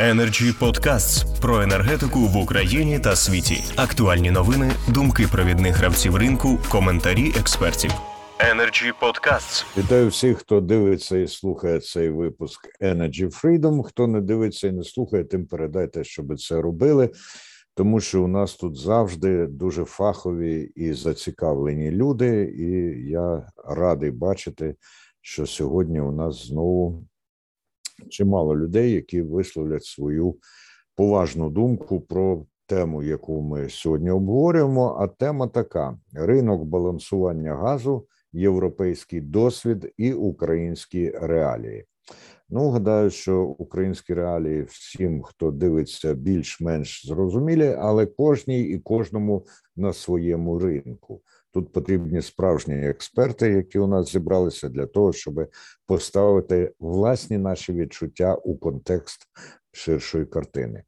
Energy Podcasts про енергетику в Україні та світі. Актуальні новини, думки провідних гравців ринку, коментарі експертів. Energy Podcasts. Вітаю всіх, хто дивиться і слухає цей випуск Energy Freedom. Хто не дивиться і не слухає, тим передайте, щоб це робили. Тому що у нас тут завжди дуже фахові і зацікавлені люди, і я радий бачити, що сьогодні у нас знову чимало людей, які висловлять свою поважну думку про тему, яку ми сьогодні обговорюємо. А тема така: ринок балансування газу, європейський досвід і українські реалії. Ну, гадаю, що українські реалії всім, хто дивиться, більш-менш зрозумілі, але кожній і кожному на своєму ринку. Тут потрібні справжні експерти, які у нас зібралися для того, щоб поставити власні наші відчуття у контекст ширшої картини.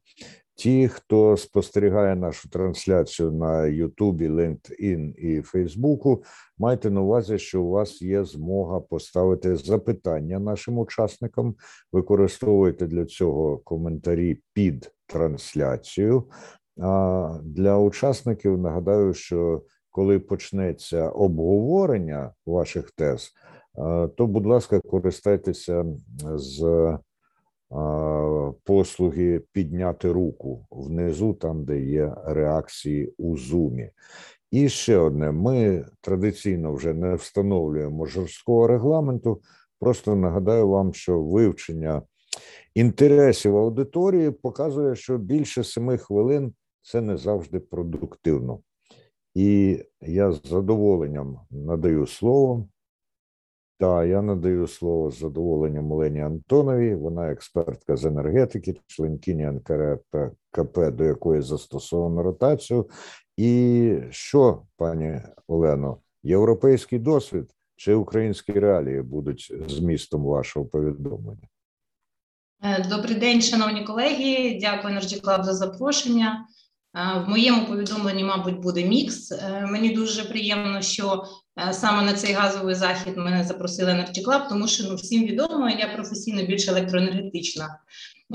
Ті, хто спостерігає нашу трансляцію на Ютубі, LinkedIn і Фейсбуку, майте на увазі, що у вас є змога поставити запитання нашим учасникам. Використовуйте для цього коментарі під трансляцію. А для учасників нагадаю, що коли почнеться обговорення ваших тез, то, будь ласка, користайтеся з послуги підняти руку внизу, там, де є реакції у зумі. І ще одне: ми традиційно вже не встановлюємо жорсткого регламенту. Просто нагадаю вам, що вивчення інтересів аудиторії показує, що більше семи хвилин це не завжди продуктивно. І я з задоволенням надаю слово. Та я надаю слово з задоволенням Олені Антоновій. Вона експертка з енергетики, членкиня НКРП, до якої застосовано ротацію. І що, пані Олено, європейський досвід чи українські реалії будуть змістом вашого повідомлення? Е, добрий день, шановні колеги. Дякую Energy Club за запрошення. В моєму повідомленні, мабуть, буде мікс. Е, мені дуже приємно, що е, саме на цей газовий захід мене запросили Energy Club, тому що ну всім відомо, я професійно більш електроенергетична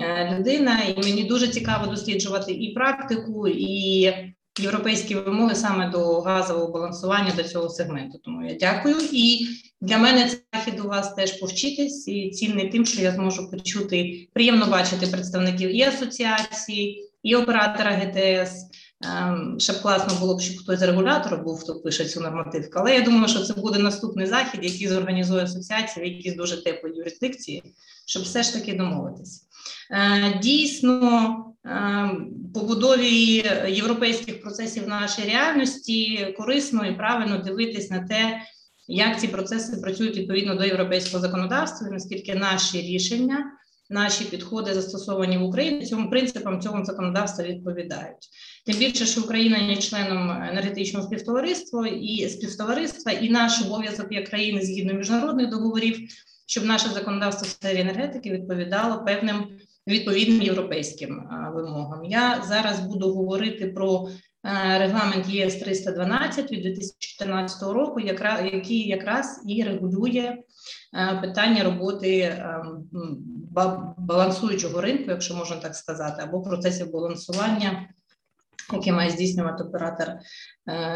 е, людина, і мені дуже цікаво досліджувати і практику, і європейські вимоги саме до газового балансування до цього сегменту. Тому я дякую. І для мене цей захід у вас теж повчитись і цінний тим, що я зможу почути приємно бачити представників і асоціації і оператора ГТС. Ем, ще б класно було б, щоб хтось з регулятора був, хто пише цю нормативку. Але я думаю, що це буде наступний захід, який зорганізує асоціація в якійсь дуже теплій юрисдикції, щоб все ж таки домовитися. Е, дійсно, ем, побудові європейських процесів в нашій реальності корисно і правильно дивитись на те, як ці процеси працюють відповідно до європейського законодавства, наскільки наші рішення наші підходи застосовані в Україні цьому принципам цього законодавства відповідають. Тим більше, що Україна є членом енергетичного співтовариства і співтовариства, і наш обов'язок як країни згідно міжнародних договорів, щоб наше законодавство в сфері енергетики відповідало певним відповідним європейським вимогам. Я зараз буду говорити про регламент ЄС 312 від 2014 року, який якраз і регулює Е, питання роботи е, балансуючого ринку, якщо можна так сказати, або процесів балансування, які має здійснювати оператор е,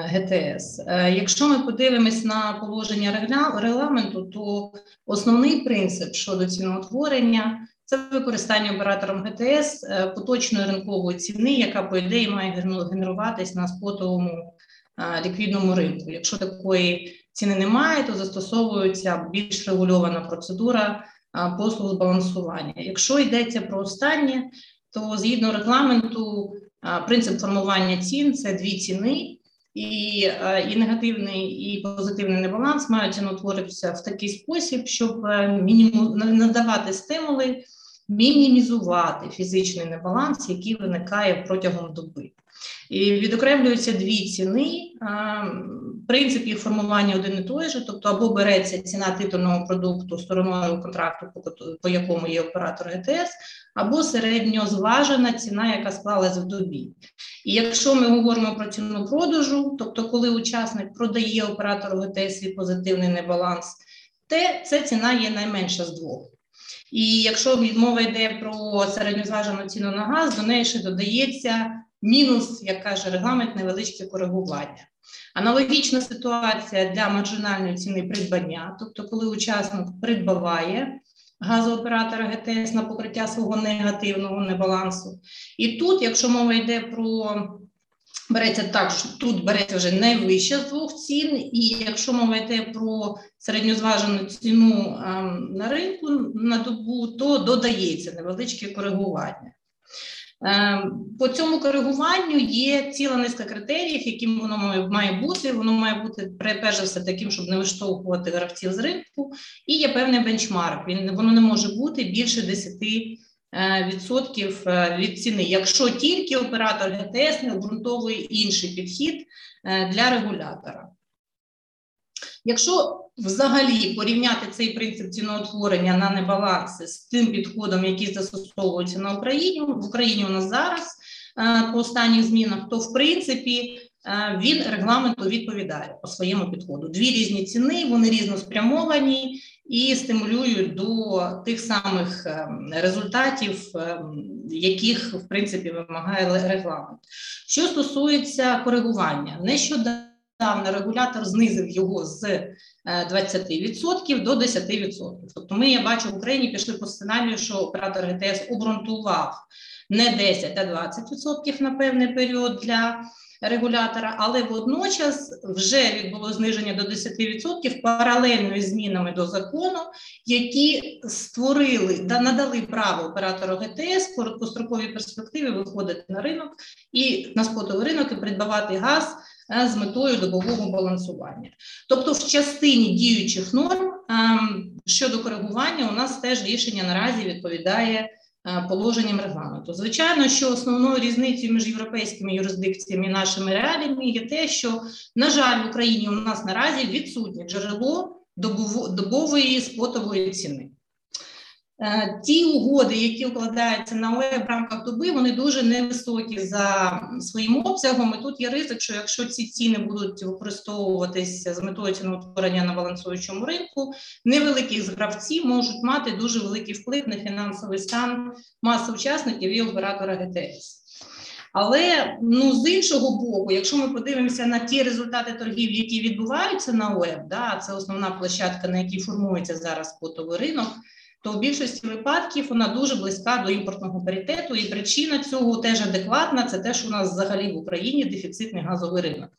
ГТС. Якщо ми подивимось на положення регламенту, то основний принцип щодо ціноутворення це використання оператором ГТС поточної ринкової ціни, яка по ідеї має генеруватись на спотовому ліквідному ринку. Якщо такої ціни немає, то застосовується більш регульована процедура послуг збалансування. Якщо йдеться про останнє, то згідно регламенту, принцип формування цін це дві ціни. І і негативний і позитивний небаланс мають ціноутворитися в такий спосіб, щоб е, мініму надавати стимули, мінімізувати фізичний небаланс, який виникає протягом доби. І відокремлюються дві ціни. Принцип їх формування один і той же, тобто або береться ціна титульного продукту стороною контракту, по якому є оператор ГТС, або середньозважена ціна, яка склалась в добі. І якщо ми говоримо про ціну продажу, тобто коли учасник продає оператору ГТС свій позитивний небаланс, те це ціна є найменша з двох. І якщо мова йде про середньозважену ціну на газ, до неї ще додається мінус, як каже регламент, невеличке коригування. Аналогічна ситуація для маржинальної ціни придбання, тобто, коли учасник придбаває газооператора ГТС на покриття свого негативного небалансу. І тут, якщо мова йде про береться так, що тут береться вже найвища з двох цін, і якщо мова йде про середньозважену ціну ем, на ринку на добу, то додається невеличке коригування. Ем, по цьому коригуванню є ціла низка критеріїв, яким воно має бути. Воно має бути перш за все таким, щоб не виштовхувати гравців з ринку, і є певний бенчмарк. Він воно не може бути більше 10 е, відсотків е, від ціни, якщо тільки оператор ГТС не обґрунтовує інший підхід е, для регулятора. Якщо взагалі порівняти цей принцип ціноутворення на небаланси з тим підходом, який застосовується на Україні в Україні у нас зараз е, по останніх змінах, то в принципі е, він регламенту відповідає по своєму підходу. Дві різні ціни, вони різно спрямовані і стимулюють до тих самих е, результатів, яких в принципі вимагає регламент. Що стосується коригування, нещодавно регулятор знизив його з 20% е, до 10%. Тобто, ми я бачу в Україні пішли по сценарію, що оператор ГТС обґрунтував не 10, а 20% на певний період для регулятора, але водночас вже відбуло зниження до 10% паралельно із змінами до закону, які створили да надали право оператору ГТС в короткостроковій перспективі виходити на ринок і на спотовий ринок і придбавати газ. Е, з метою добового балансування. Тобто, в частині діючих норм ем, щодо коригування, у нас теж рішення наразі відповідає. Е, положенням регламенту. Звичайно, що основною різницею між європейськими юрисдикціями і нашими реаліями є те, що, на жаль, в Україні у нас наразі відсутнє джерело добової спотової ціни. Е, ті угоди, які укладаються на ОЕ в рамках доби, вони дуже невисокі за своїм обсягом. І Тут є ризик, що якщо ці ціни будуть використовуватися з метою ціноутворення на балансуючому ринку, невеликі гравці можуть мати дуже великий вплив на фінансовий стан маси учасників і оператора ГТС. Але ну з іншого боку, якщо ми подивимося на ті результати торгів, які відбуваються на ОЕБ, да, це основна площадка, на якій формується зараз потовий ринок то в більшості випадків вона дуже близька до імпортного паритету, і причина цього теж адекватна. Це те, що у нас взагалі в Україні дефіцитний газовий ринок.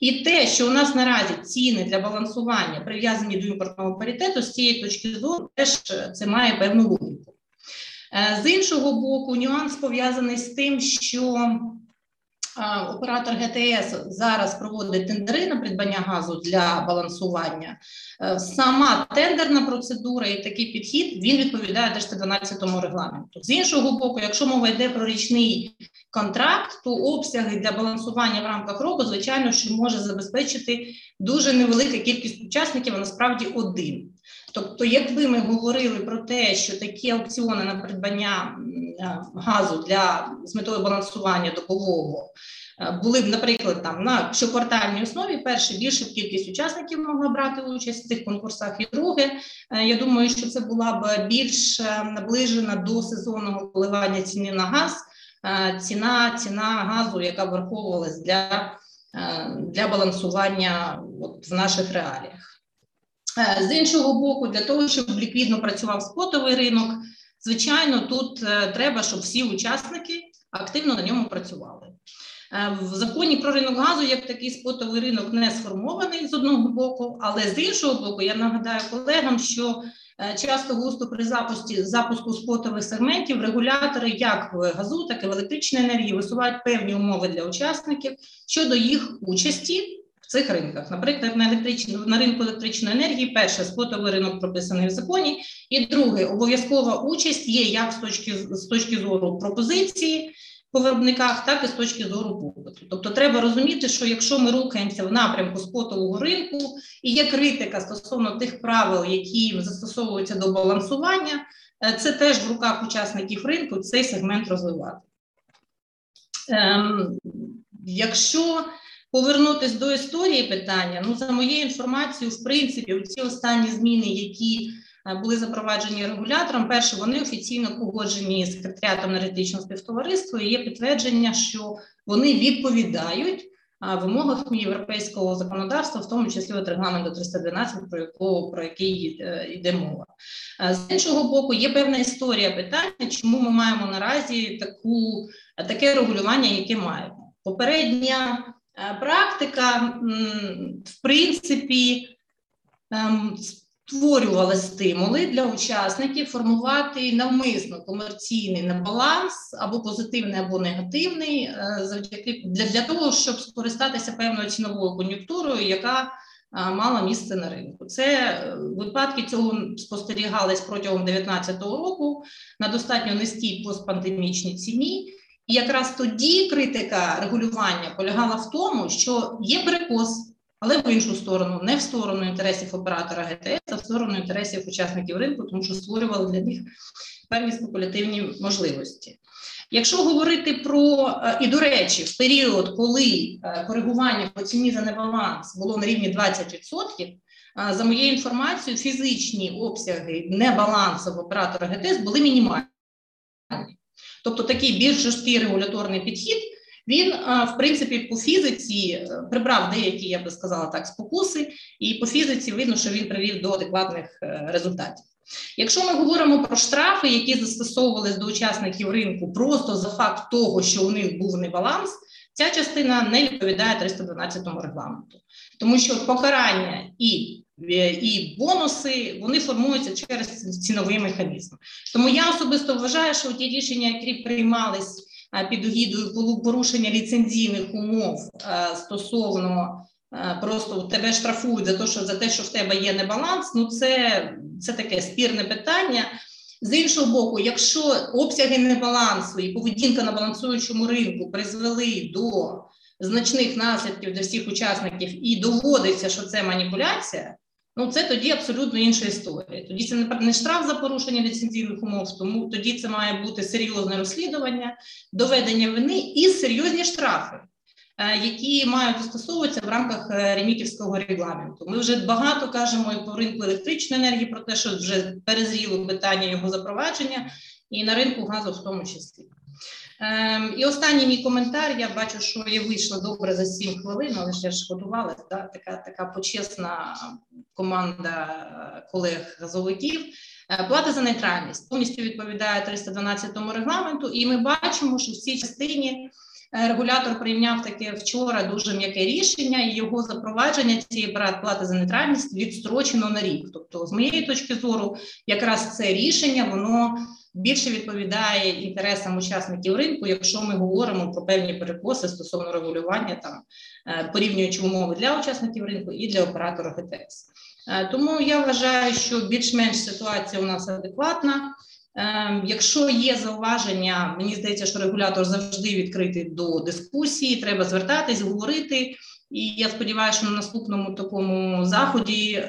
І те, що у нас наразі ціни для балансування прив'язані до імпортного паритету, з цієї точки зору, теж це має певну логіку. Е, з іншого боку, нюанс пов'язаний з тим, що Оператор ГТС зараз проводить тендери на придбання газу для балансування. Е, сама тендерна процедура і такий підхід він відповідає теж 12 регламенту. З іншого боку, якщо мова йде про річний контракт, то обсяги для балансування в рамках року, звичайно, що може забезпечити дуже невелика кількість учасників, а насправді один. Тобто, якби ми говорили про те, що такі аукціони на придбання е, газу для з метою балансування добового е, були б, наприклад, там на щоквартальній основі, перше більша кількість учасників могла брати участь в цих конкурсах. І друге, е, я думаю, що це була б більш наближена до сезонного коливання ціни на газ, ціна ціна газу, яка враховувалась для для балансування от в наших реаліях. Е, з іншого боку, для того, щоб ліквідно працював спотовий ринок, звичайно, тут е, треба, щоб всі учасники активно на ньому працювали. Е, в законі про ринок газу як такий спотовий ринок не сформований з одного боку, але з іншого боку, я нагадаю колегам, що часто густо при запуску запуску спотових сегментів регулятори як в газу, так і в електричній енергії висувають певні умови для учасників щодо їх участі цих ринках. Наприклад, на електричну на ринку електричної енергії, перше спотовий ринок прописаний в законі, і друге обов'язкова участь є як з точки з точки зору пропозиції по виробниках, так і з точки зору попиту. Тобто, треба розуміти, що якщо ми рухаємося в напрямку спотового ринку і є критика стосовно тих правил, які застосовуються до балансування, е, це теж в руках учасників ринку цей сегмент розвивати. Ем, Якщо Повернутись до історії питання, ну за моєю інформацією, в принципі, ці останні зміни, які були запроваджені регулятором. Перше, вони офіційно погоджені з секретаріатом енергетичного співтовариства. і Є підтвердження, що вони відповідають вимогах європейського законодавства, в тому числі от регламенту 312, про якого про який е, йде мова. З іншого боку, є певна історія питання, чому ми маємо наразі таку таке регулювання, яке маємо. Попередня е, практика, в принципі, ем, створювала стимули для учасників формувати навмисно комерційний небаланс або позитивний, або негативний, е, завдяки для, для того, щоб скористатися певною ціновою кон'юнктурою, яка е, мала місце на ринку. Це е, випадки цього спостерігались протягом 2019 року на достатньо низькій постпандемічній ціні. І якраз тоді критика регулювання полягала в тому, що є перекос але в іншу сторону, не в сторону інтересів оператора ГТС, а в сторону інтересів учасників ринку, тому що створювали для них певні спекулятивні можливості. Якщо говорити про е, і до речі, в період, коли е, коригування по ціні за небаланс було на рівні 20%, е, за моєю інформацією, фізичні обсяги небалансу в оператора ГТС були мінімальні. Тобто такий більш жорсткий регуляторний підхід він, в принципі, по фізиці е, прибрав деякі, я би сказала так, спокуси, і по фізиці видно, що він привів до адекватних е, результатів. Якщо ми говоримо про штрафи, які застосовувалися до учасників ринку просто за факт того, що у них був небаланс, ця частина не відповідає 312 регламенту, тому що покарання і е, і бонуси вони формуються через ціновий механізм. Тому я особисто вважаю, що ті рішення, які приймались під огідою порушення ліцензійних умов стосовно просто тебе штрафують за те, що за те, що в тебе є небаланс. Ну це, це таке спірне питання. З іншого боку, якщо обсяги небалансу і поведінка на балансуючому ринку призвели до значних наслідків для всіх учасників і доводиться, що це маніпуляція, Ну, це тоді абсолютно інша історія. Тоді це не штраф за порушення ліцензійних умов, тому тоді це має бути серйозне розслідування, доведення вини і серйозні штрафи, е, які мають застосовуватися в рамках е, ремітівського регламенту. Ми вже багато кажемо і по ринку електричної енергії про те, що вже перезріло питання його запровадження, і на ринку газу в тому числі. Ем, І останній мій коментар. Я бачу, що я вийшла добре за 7 хвилин, але ж я ж готувалася. Така така почесна команда колег газовиків. Е, плата за нейтральність повністю відповідає 312 регламенту, і ми бачимо, що в цій частині е, регулятор прийняв таке вчора дуже м'яке рішення, і його запровадження цієї плати за нейтральність відстрочено на рік. Тобто, з моєї точки зору, якраз це рішення воно більше відповідає інтересам учасників ринку, якщо ми говоримо про певні перекоси стосовно регулювання, там е, порівнюючи умови для учасників ринку і для оператора ГТС. Е, тому я вважаю, що більш-менш ситуація у нас адекватна. Е, якщо є зауваження, мені здається, що регулятор завжди відкритий до дискусії. Треба звертатись, говорити. І я сподіваюся, що на наступному такому заході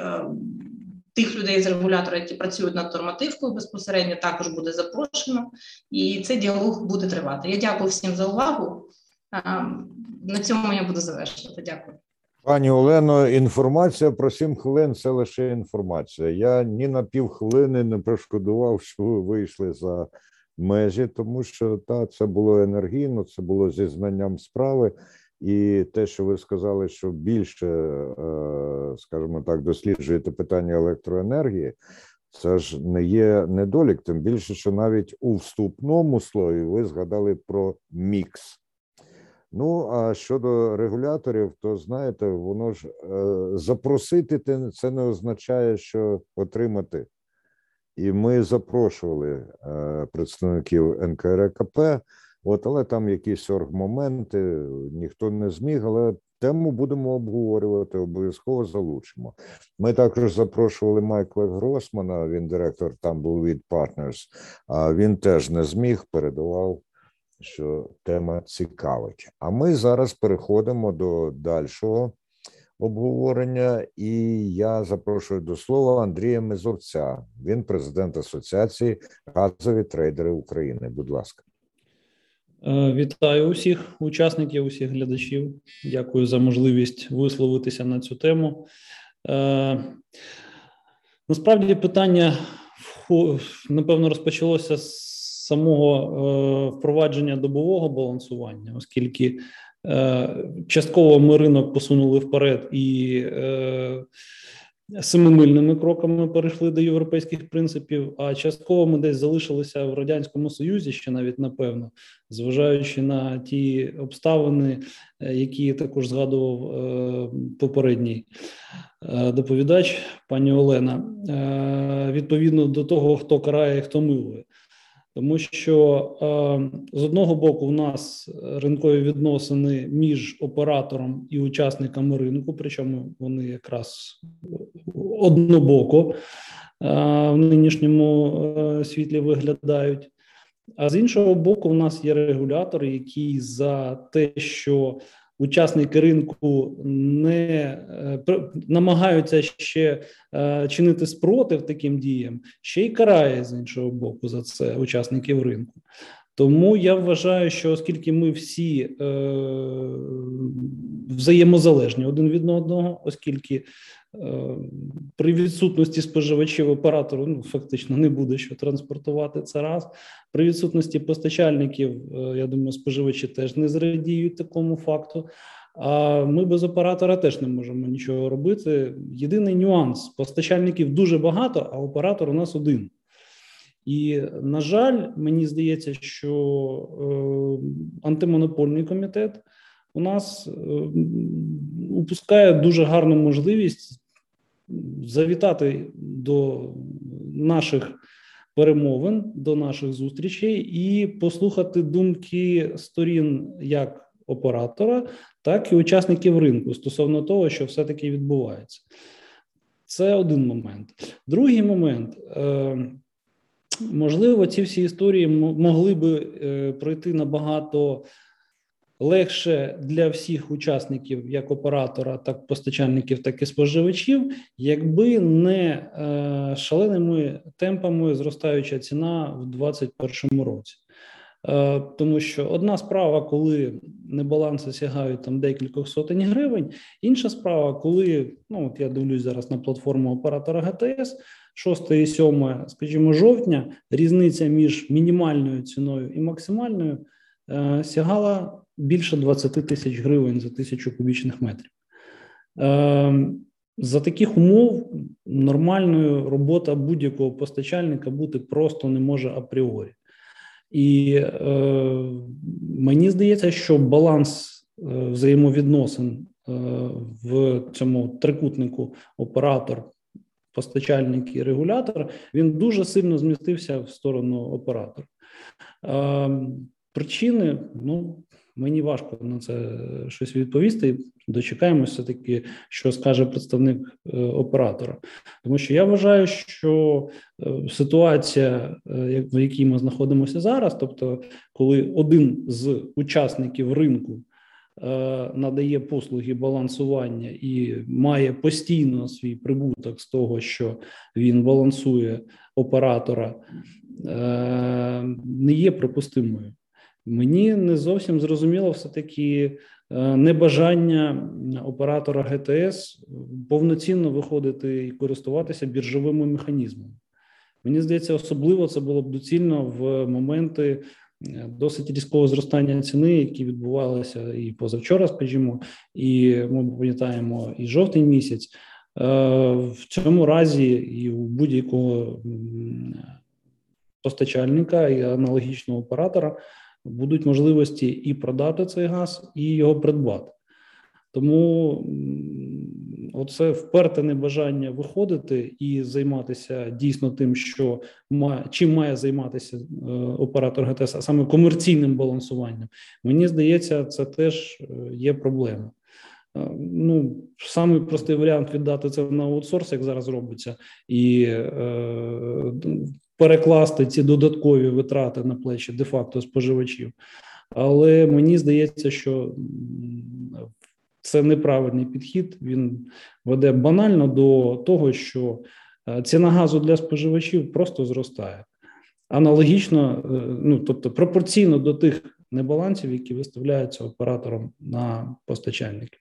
тих людей з регулятора, які працюють над нормативкою, безпосередньо також буде запрошено, і цей діалог буде тривати. Я дякую всім за увагу. На цьому я буду завершувати. Дякую. Пані Олено, інформація про сім хвилин це лише інформація. Я ні на півхвилини не прошкодував, що ви вийшли за межі, тому що та це було енергійно, це було зі знанням справи. І те, що ви сказали, що більше, е, скажімо так, досліджуєте питання електроенергії, це ж не є недолік, тим більше, що навіть у вступному слові ви згадали про мікс. Ну, а щодо регуляторів, то знаєте, воно ж е, запросити це не означає, що отримати. І ми запрошували е, представників НКРКП. От, але там якісь оргмоменти, ніхто не зміг, але тему будемо обговорювати, обов'язково залучимо. Ми також запрошували Майкла Гросмана, він директор там був від Partners, а він теж не зміг, передавав, що тема цікавить. А ми зараз переходимо до дальшого обговорення, і я запрошую до слова Андрія Мезовця. Він президент Асоціації газові трейдери України. Будь ласка. Е, вітаю усіх учасників, усіх глядачів. Дякую за можливість висловитися на цю тему. Е, Насправді питання напевно розпочалося з самого е, впровадження добового балансування, оскільки е, частково ми ринок посунули вперед і е, семимильними кроками перейшли до європейських принципів, а частково ми десь залишилися в радянському союзі, ще навіть напевно, зважаючи на ті обставини, які також згадував попередній доповідач пані Олена, відповідно до того, хто карає, хто милує. Тому що е, з одного боку в нас ринкові відносини між оператором і учасниками ринку, причому вони якраз однобоко е, в нинішньому е, світлі виглядають. А з іншого боку, в нас є регулятор, який за те, що учасники ринку не е, намагаються ще е, чинити спротив таким діям, ще й карає з іншого боку за це учасників ринку. Тому я вважаю, що оскільки ми всі е, взаємозалежні один від одного, оскільки при відсутності споживачів оператору ну, фактично не буде що транспортувати це раз. При відсутності постачальників, е, я думаю, споживачі теж не зрадіють такому факту. А ми без оператора теж не можемо нічого робити. Єдиний нюанс: постачальників дуже багато, а оператор у нас один. І, на жаль, мені здається, що е, антимонопольний комітет у нас е, упускає дуже гарну можливість завітати до наших перемовин, до наших зустрічей і послухати думки сторін як оператора, так і учасників ринку стосовно того, що все-таки відбувається. Це один момент. Другий момент. Е, можливо, ці всі історії могли би е, пройти набагато легше для всіх учасників, як оператора, так постачальників, так і споживачів, якби не е, шаленими темпами зростаюча ціна в 2021 році. Е, тому що одна справа, коли небаланси сягають там декількох сотень гривень, інша справа, коли ну от я дивлюсь зараз на платформу оператора ГТС, 6 і 7, скажімо, жовтня, різниця між мінімальною ціною і максимальною е, сягала більше 20 тисяч гривень за тисячу кубічних метрів. Ем, за таких умов нормальною робота будь-якого постачальника бути просто не може апріорі. І е, мені здається, що баланс е, взаємовідносин е, в цьому трикутнику оператор, постачальник і регулятор він дуже сильно змістився в сторону оператора. Е, причини, ну Мені важко на це щось відповісти. Дочекаємося, таки, що скаже представник е, оператора, тому що я вважаю, що е, ситуація, е, в якій ми знаходимося зараз, тобто, коли один з учасників ринку надає послуги балансування і має постійно свій прибуток з того, що він балансує оператора, не є припустимою. Мені не зовсім зрозуміло все таки е, небажання оператора ГТС повноцінно виходити і користуватися біржовими механізмами. Мені здається, особливо це було б доцільно в моменти е, досить різкого зростання ціни, які відбувалися і позавчора, скажімо, і ми пам'ятаємо і жовтень місяць. Е, в цьому разі і у будь-якого постачальника і аналогічного оператора будуть можливості і продати цей газ, і його придбати. Тому оце вперте небажання виходити і займатися дійсно тим, що має, чим має займатися е, оператор ГТС, а саме комерційним балансуванням. Мені здається, це теж е, є проблема. Е, ну, самий простий варіант віддати це на аутсорс, як зараз робиться, і перекласти ці додаткові витрати на плечі де-факто споживачів. Але мені здається, що це неправильний підхід. Він веде банально до того, що е, ціна газу для споживачів просто зростає. Аналогічно, е, ну тобто пропорційно до тих небалансів, які виставляються оператором на постачальників.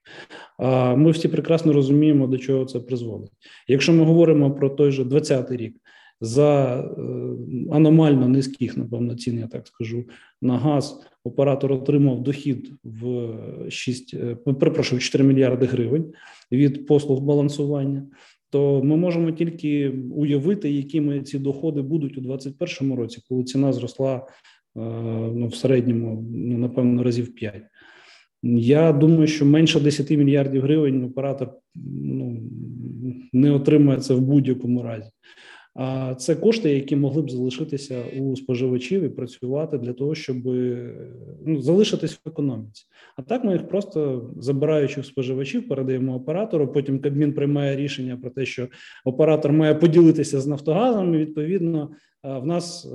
Ми всі прекрасно розуміємо, до чого це призводить. Якщо ми говоримо про той же 20-й рік, за е, аномально низьких, напевно, цін, я так скажу, на газ оператор отримав дохід в 6, е, перепрошую, 4 мільярди гривень від послуг балансування. То ми можемо тільки уявити, якими ці доходи будуть у 2021 році, коли ціна зросла е, ну, в середньому, ну, напевно, разів 5. Я думаю, що менше 10 мільярдів гривень оператор ну, не отримає це в будь-якому разі. Це кошти, які могли б залишитися у споживачів і працювати для того, щоб ну, залишитись в економіці. А так ми їх просто забираючи в споживачів, передаємо оператору. Потім Кабмін приймає рішення про те, що оператор має поділитися з Нафтогазом. і, Відповідно, в нас е,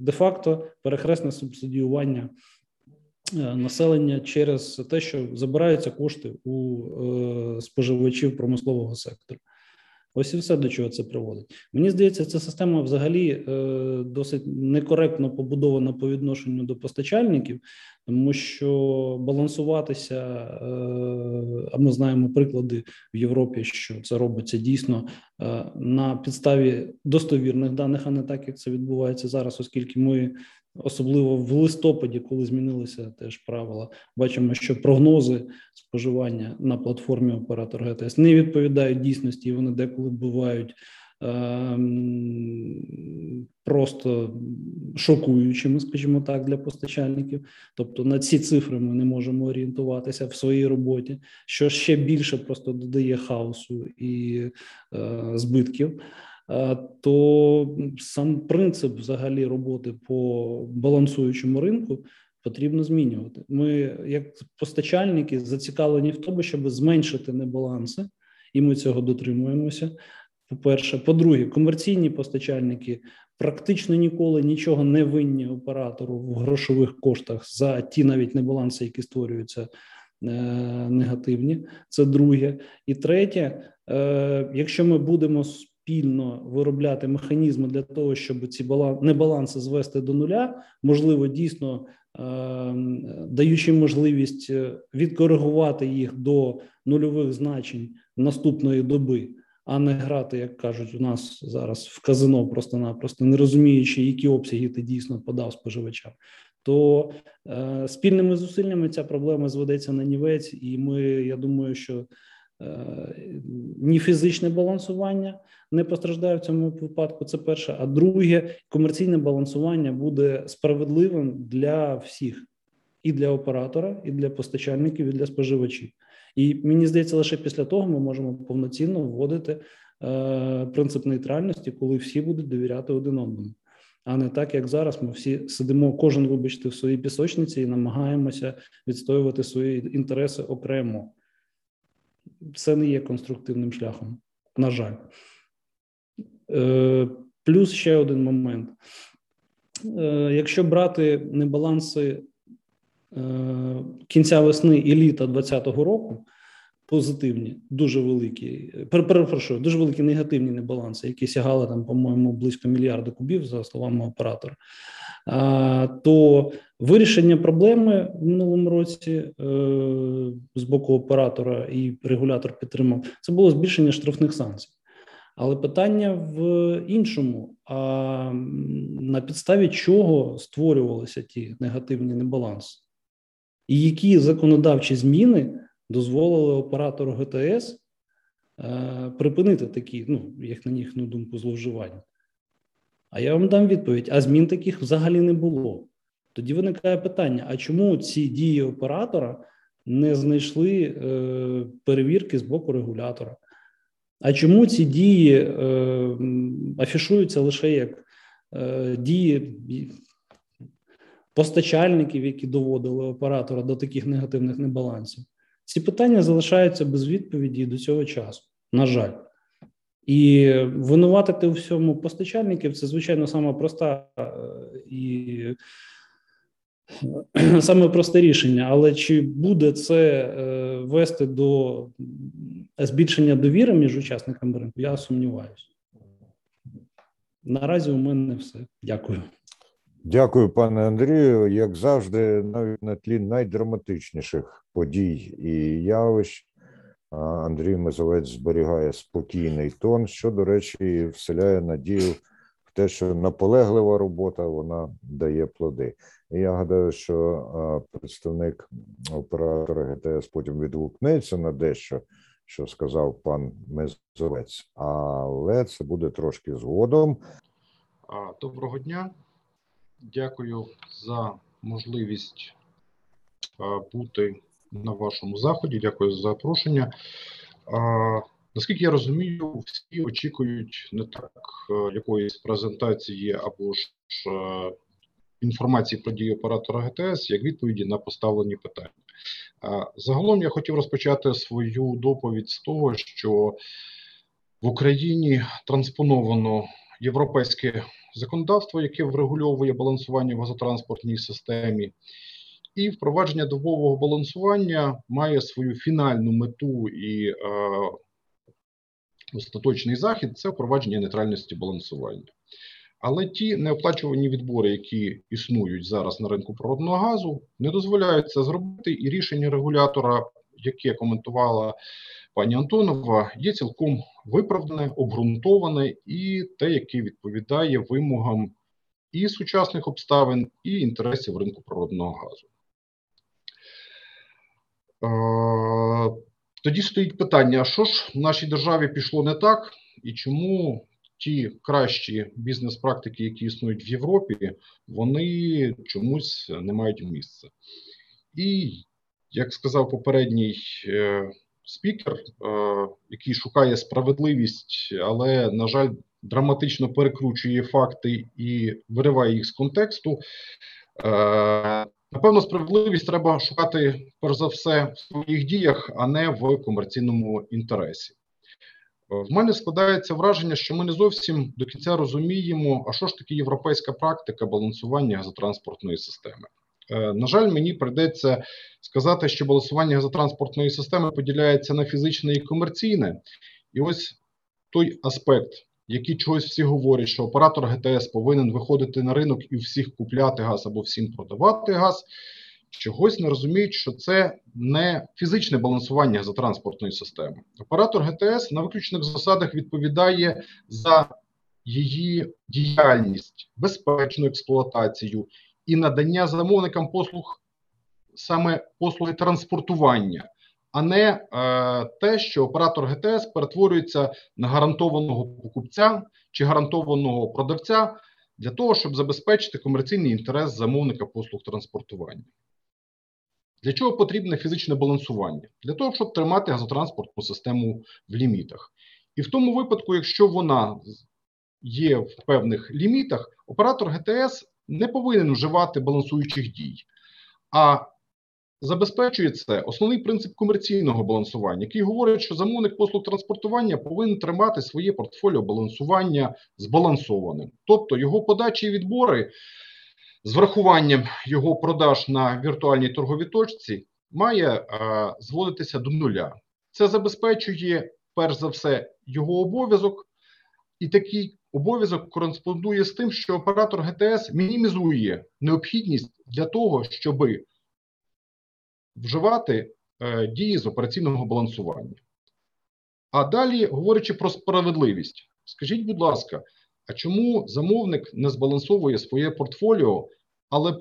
де-факто перехресне субсидіювання. Е, населення через те, що забираються кошти у е, споживачів промислового сектору. Ось і все до чого це приводить. Мені здається, ця система взагалі е, досить некоректно побудована по відношенню до постачальників, тому що балансуватися, е, а ми знаємо приклади в Європі, що це робиться дійсно е, на підставі достовірних даних, а не так як це відбувається зараз, оскільки ми особливо в листопаді, коли змінилися теж правила, бачимо, що прогнози споживання на платформі оператор ГТС не відповідають дійсності, і вони деколи бувають. Ем, просто шокуючими, скажімо так, для постачальників. Тобто на ці цифри ми не можемо орієнтуватися в своїй роботі, що ще більше просто додає хаосу і е, збитків. То сам принцип взагалі роботи по балансуючому ринку потрібно змінювати. Ми, як постачальники, зацікавлені в тому, щоб зменшити небаланси, і ми цього дотримуємося. По-перше, по-друге, комерційні постачальники практично ніколи нічого не винні оператору в грошових коштах за ті навіть небаланси, які створюються е, негативні. Це друге. І третє, е, якщо ми будемо спільно виробляти механізми для того, щоб ці небаланси звести до нуля, можливо, дійсно е, даючи можливість е, відкоригувати їх до нульових значень наступної доби, а не грати, як кажуть, у нас зараз в казино, просто-напросто не розуміючи, які обсяги ти дійсно подав споживачам. То е, спільними зусиллями ця проблема зведеться на нівець, і ми, я думаю, що ні фізичне балансування не постраждає в цьому випадку. Це перше. А друге, комерційне балансування буде справедливим для всіх, і для оператора, і для постачальників, і для споживачів. І мені здається, лише після того ми можемо повноцінно вводити е, принцип нейтральності, коли всі будуть довіряти один одному. А не так, як зараз ми всі сидимо, кожен, вибачте, в своїй пісочниці і намагаємося відстоювати свої інтереси окремо це не є конструктивним шляхом. На жаль. Е, плюс ще один момент. Е, якщо брати небаланси е, кінця весни і літа 2020 року, позитивні, дуже великі, перепрошую, дуже великі негативні небаланси, які сягали там, по-моєму, близько мільярда кубів, за словами оператора то вирішення проблеми в минулому році е, з боку оператора і регулятор підтримав це було збільшення штрафних санкцій. Але питання в іншому: а на підставі чого створювалися ті негативні небаланси, і які законодавчі зміни дозволили оператору ГТС е, припинити такі, ну як на їхню думку, зловживання? А я вам дам відповідь: а змін таких взагалі не було. Тоді виникає питання: а чому ці дії оператора не знайшли е, перевірки з боку регулятора? А чому ці дії е, афішуються лише як е, дії постачальників, які доводили оператора до таких негативних небалансів? Ці питання залишаються без відповіді до цього часу. На жаль. І винуватити у всьому постачальників це, звичайно, саме проста е, і саме просте рішення. Але чи буде це е, вести до збільшення довіри між учасниками ринку? Я сумніваюся. Наразі у мене все. Дякую. Дякую, пане Андрію. Як завжди, навіть на тлі найдраматичніших подій і явищ, Андрій Мезовець зберігає спокійний тон, що, до речі, вселяє надію в те, що наполеглива робота вона дає плоди. І я гадаю, що представник оператора ГТС потім відгукнеться на дещо, що сказав пан Мезовець, але це буде трошки згодом. Доброго дня. Дякую за можливість бути на вашому заході. Дякую за запрошення. Наскільки я розумію, всі очікують не так якоїсь презентації або ж інформації про дії оператора ГТС як відповіді на поставлені питання. Загалом я хотів розпочати свою доповідь з того, що в Україні транспоновано європейське законодавство, яке врегульовує балансування в газотранспортній системі, і впровадження добового балансування має свою фінальну мету і е, остаточний захід це впровадження нейтральності балансування. Але ті неоплачувані відбори, які існують зараз на ринку природного газу, не дозволяють це зробити, і рішення регулятора, яке коментувала пані Антонова, є цілком виправдане, обґрунтоване і те, яке відповідає вимогам і сучасних обставин, і інтересів ринку природного газу. Е, тоді стоїть питання: а що ж в нашій державі пішло не так, і чому ті кращі бізнес-практики, які існують в Європі, вони чомусь не мають місця? І як сказав попередній е, спікер, е, який шукає справедливість, але, на жаль, драматично перекручує факти і вириває їх з контексту. Е, напевно, справедливість треба шукати перш за все в своїх діях, а не в комерційному інтересі. В мене складається враження, що ми не зовсім до кінця розуміємо, а що ж таке європейська практика балансування газотранспортної системи. Е, на жаль, мені прийдеться сказати, що балансування газотранспортної системи поділяється на фізичне і комерційне. І ось той аспект, який чогось всі говорять, що оператор ГТС повинен виходити на ринок і всіх купляти газ або всім продавати газ. Чогось не розуміють, що це не фізичне балансування газотранспортної системи. Оператор ГТС на виключних засадах відповідає за її діяльність, безпечну експлуатацію і надання замовникам послуг саме послуги транспортування, а не е, те, що оператор ГТС перетворюється на гарантованого покупця чи гарантованого продавця для того, щоб забезпечити комерційний інтерес замовника послуг транспортування. Для чого потрібне фізичне балансування? Для того, щоб тримати газотранспортну систему в лімітах. І в тому випадку, якщо вона є в певних лімітах, оператор ГТС не повинен вживати балансуючих дій, а забезпечує це основний принцип комерційного балансування, який говорить, що замовник послуг транспортування повинен тримати своє портфоліо балансування збалансованим, тобто його подачі і відбори з врахуванням його продаж на віртуальній торговій точці має а, зводитися до нуля. Це забезпечує перш за все його обов'язок, і такий обов'язок кореспондує з тим, що оператор ГТС мінімізує необхідність для того, щоб вживати е, дії з операційного балансування. А далі, говорячи про справедливість, скажіть, будь ласка, а чому замовник не збалансовує своє портфоліо, але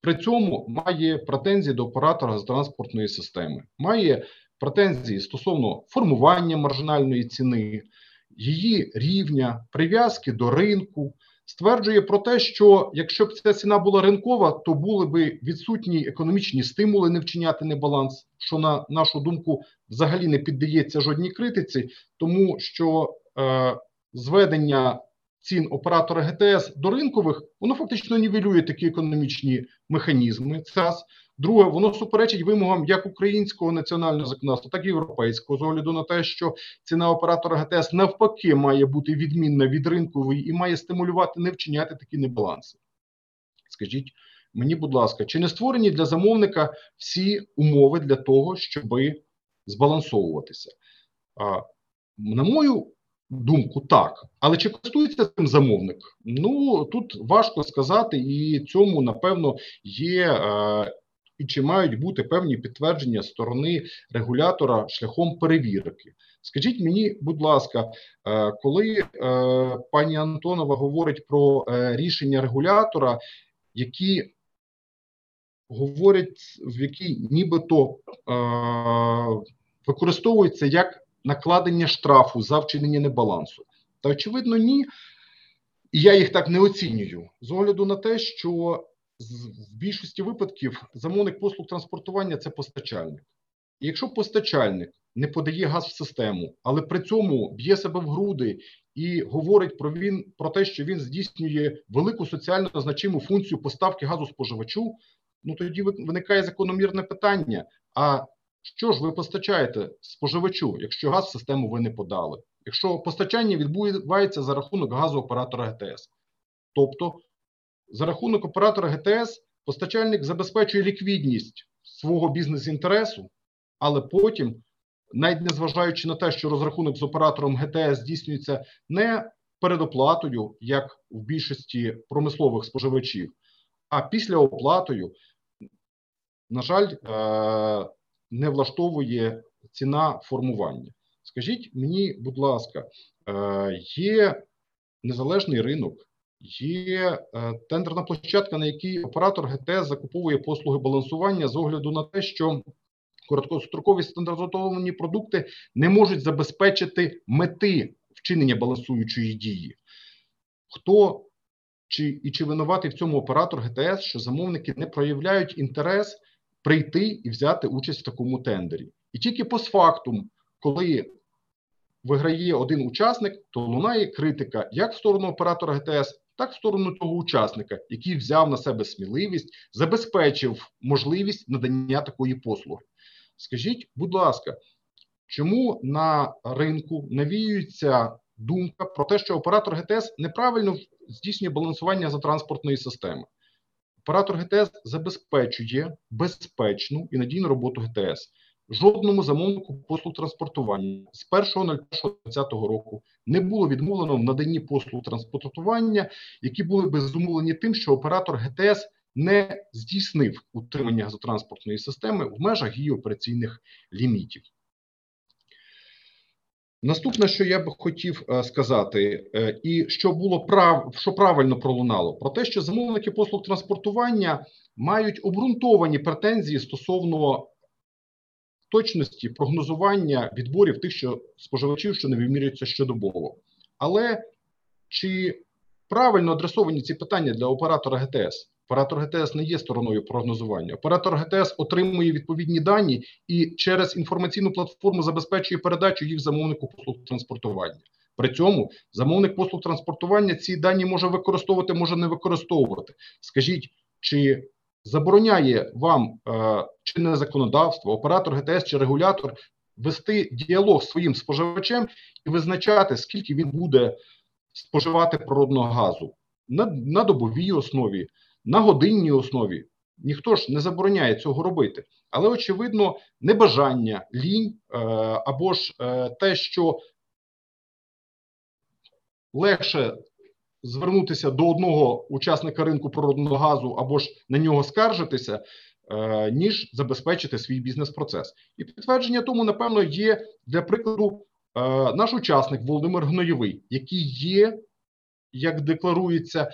при цьому має претензії до оператора з транспортної системи, має претензії стосовно формування маржинальної ціни, її рівня, прив'язки до ринку, стверджує про те, що якщо б ця ціна була ринкова, то були б відсутні економічні стимули не вчиняти небаланс, що на нашу думку взагалі не піддається жодній критиці, тому що е, зведення цін оператора ГТС до ринкових воно фактично нівелює такі економічні механізми. ЦАС. Друге, воно суперечить вимогам як українського національного законодавства, так і європейського з огляду на те, що ціна оператора ГТС навпаки має бути відмінна від ринкової і має стимулювати не вчиняти такі небаланси. Скажіть мені, будь ласка, чи не створені для замовника всі умови для того, щоб збалансовуватися? На мою думку так. Але чи користується цим замовник? Ну тут важко сказати, і цьому напевно є. Е, і чи мають бути певні підтвердження сторони регулятора шляхом перевірки? Скажіть мені, будь ласка, е, коли е, пані Антонова говорить про рішення регулятора, які говорять, в які нібито використовуються як накладення штрафу за вчинення небалансу, та очевидно, ні. І я їх так не оцінюю з огляду на те, що в більшості випадків замовник послуг транспортування це постачальник. І якщо постачальник не подає газ в систему, але при цьому б'є себе в груди і говорить про він про те, що він здійснює велику соціально значиму функцію поставки газу споживачу, ну тоді виникає закономірне питання: а що ж ви постачаєте споживачу, якщо газ в систему ви не подали? Якщо постачання відбувається за рахунок газу оператора ГТС, тобто за рахунок оператора ГТС постачальник забезпечує ліквідність свого бізнес-інтересу, але потім, навіть незважаючи на те, що розрахунок з оператором ГТС здійснюється не передоплатою, як в більшості промислових споживачів, а після оплатою, на жаль, е, не влаштовує ціна формування. Скажіть мені, будь ласка, е, є незалежний ринок, є е, тендерна площадка, на якій оператор ГТС закуповує послуги балансування з огляду на те, що короткострокові стандартизовані продукти не можуть забезпечити мети вчинення балансуючої дії. Хто чи і чи винуватий в цьому оператор ГТС, що замовники не проявляють інтерес прийти і взяти участь в такому тендері. І тільки постфактум, коли виграє один учасник, то лунає критика як в сторону оператора ГТС, так в сторону того учасника, який взяв на себе сміливість, забезпечив можливість надання такої послуги. Скажіть, будь ласка, чому на ринку навіюється думка про те, що оператор ГТС неправильно здійснює балансування за транспортної системи? Оператор ГТС забезпечує безпечну і надійну роботу ГТС. Жодному замовнику послуг транспортування з 1.01.2020 року не було відмовлено в наданні послуг транспортування, які були би зумовлені тим, що оператор ГТС не здійснив утримання газотранспортної системи в межах її операційних лімітів. Наступне, що я би хотів е, сказати, е, і що було прав, що правильно пролунало, про те, що замовники послуг транспортування мають обґрунтовані претензії стосовно точності прогнозування відборів тих, що споживачів, що не вимірюються щодобово. Але чи правильно адресовані ці питання для оператора ГТС? Оператор ГТС не є стороною прогнозування. Оператор ГТС отримує відповідні дані і через інформаційну платформу забезпечує передачу їх замовнику послуг транспортування. При цьому замовник послуг транспортування ці дані може використовувати, може не використовувати. Скажіть, чи забороняє вам е, чинне законодавство, оператор ГТС чи регулятор вести діалог з своїм споживачем і визначати, скільки він буде споживати природного газу на, на добовій основі на годинній основі. Ніхто ж не забороняє цього робити, але очевидно, небажання, лінь е, або ж е, те, що легше звернутися до одного учасника ринку природного газу або ж на нього скаржитися, е, ніж забезпечити свій бізнес-процес. І підтвердження тому, напевно, є для прикладу наш учасник Володимир Гнойовий, який є, як декларується,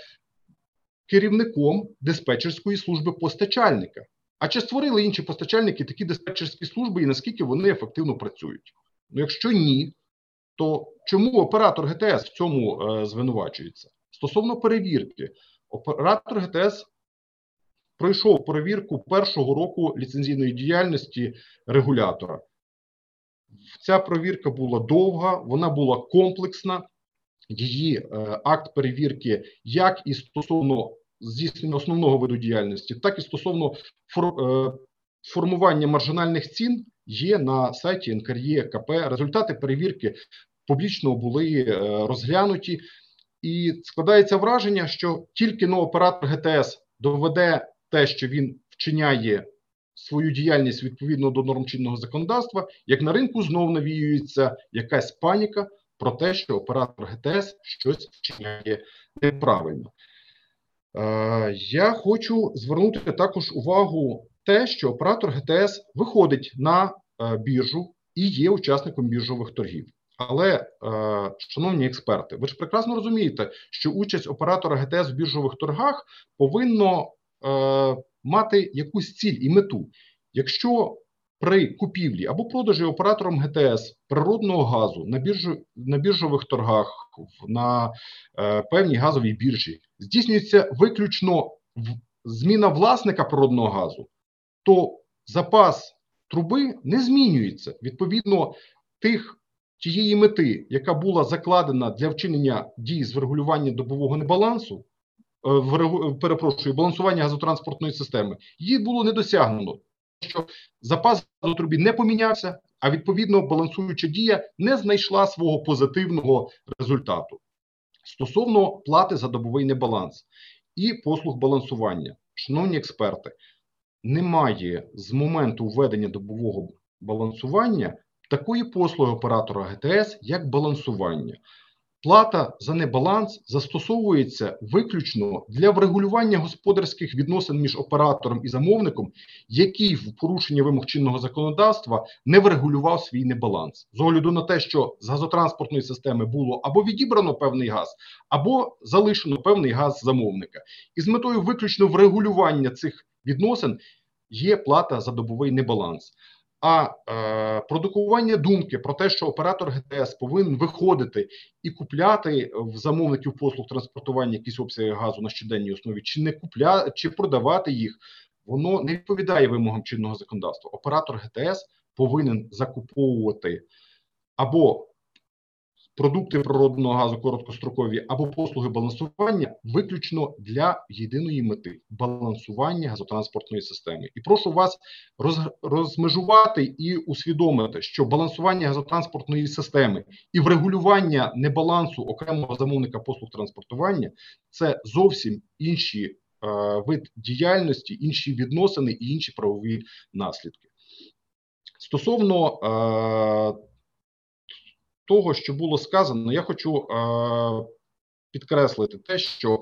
керівником диспетчерської служби постачальника. А чи створили інші постачальники такі диспетчерські служби і наскільки вони ефективно працюють? Ну, якщо ні, то чому оператор ГТС в цьому е, звинувачується? Стосовно перевірки, оператор ГТС пройшов перевірку першого року ліцензійної діяльності регулятора. Ця перевірка була довга, вона була комплексна. Її е, акт перевірки, як і стосовно здійснення основного виду діяльності, так і стосовно е, формування маржинальних цін є на сайті НКРЄ КП. Результати перевірки публічно були е, розглянуті, і складається враження, що тільки но оператор ГТС доведе те, що він вчиняє свою діяльність відповідно до норм чинного законодавства, як на ринку знов навіюється якась паніка про те, що оператор ГТС щось вчиняє неправильно. Е, я хочу звернути також увагу те, що оператор ГТС виходить на е, біржу і є учасником біржових торгів. Але, е, шановні експерти, ви ж прекрасно розумієте, що участь оператора ГТС в біржових торгах повинно мати якусь ціль і мету. Якщо при купівлі або продажі оператором ГТС природного газу на біржу на біржових торгах на е, певній газовій біржі здійснюється виключно зміна власника природного газу, то запас труби не змінюється відповідно тих. Тієї мети, яка була закладена для вчинення дій з врегулювання добового небалансу, е, перепрошую, балансування газотранспортної системи, її було не досягнено що запас трубі не помінявся, а відповідно балансуюча дія не знайшла свого позитивного результату. Стосовно плати за добовий небаланс і послуг балансування, шановні експерти, немає з моменту введення добового балансування такої послуги оператора ГТС, як балансування. Плата за небаланс застосовується виключно для врегулювання господарських відносин між оператором і замовником, який в порушенні вимог чинного законодавства не врегулював свій небаланс з огляду на те, що з газотранспортної системи було або відібрано певний газ, або залишено певний газ замовника, і з метою виключно врегулювання цих відносин є плата за добовий небаланс. А е, продукування думки про те, що оператор ГТС повинен виходити і купляти в замовників послуг транспортування якісь обсяги газу на щоденній основі, чи не купля, чи продавати їх, воно не відповідає вимогам чинного законодавства. Оператор ГТС повинен закуповувати або продукти природного газу короткострокові або послуги балансування виключно для єдиної мети балансування газотранспортної системи. І прошу вас роз, розмежувати і усвідомити, що балансування газотранспортної системи і врегулювання небалансу окремого замовника послуг транспортування це зовсім інші е, вид діяльності, інші відносини і інші правові наслідки. Стосовно е, того, що було сказано, я хочу е, підкреслити те, що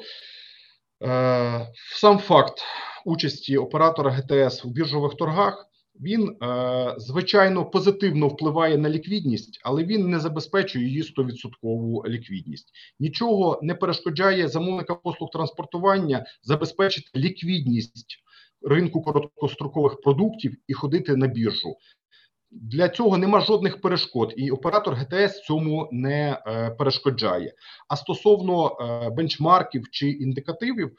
е, сам факт участі оператора ГТС у біржових торгах. Він, е, звичайно, позитивно впливає на ліквідність, але він не забезпечує її 100% ліквідність. Нічого не перешкоджає замовника послуг транспортування забезпечити ліквідність ринку короткострокових продуктів і ходити на біржу для цього нема жодних перешкод, і оператор ГТС цьому не е, перешкоджає. А стосовно е, бенчмарків чи індикативів, е,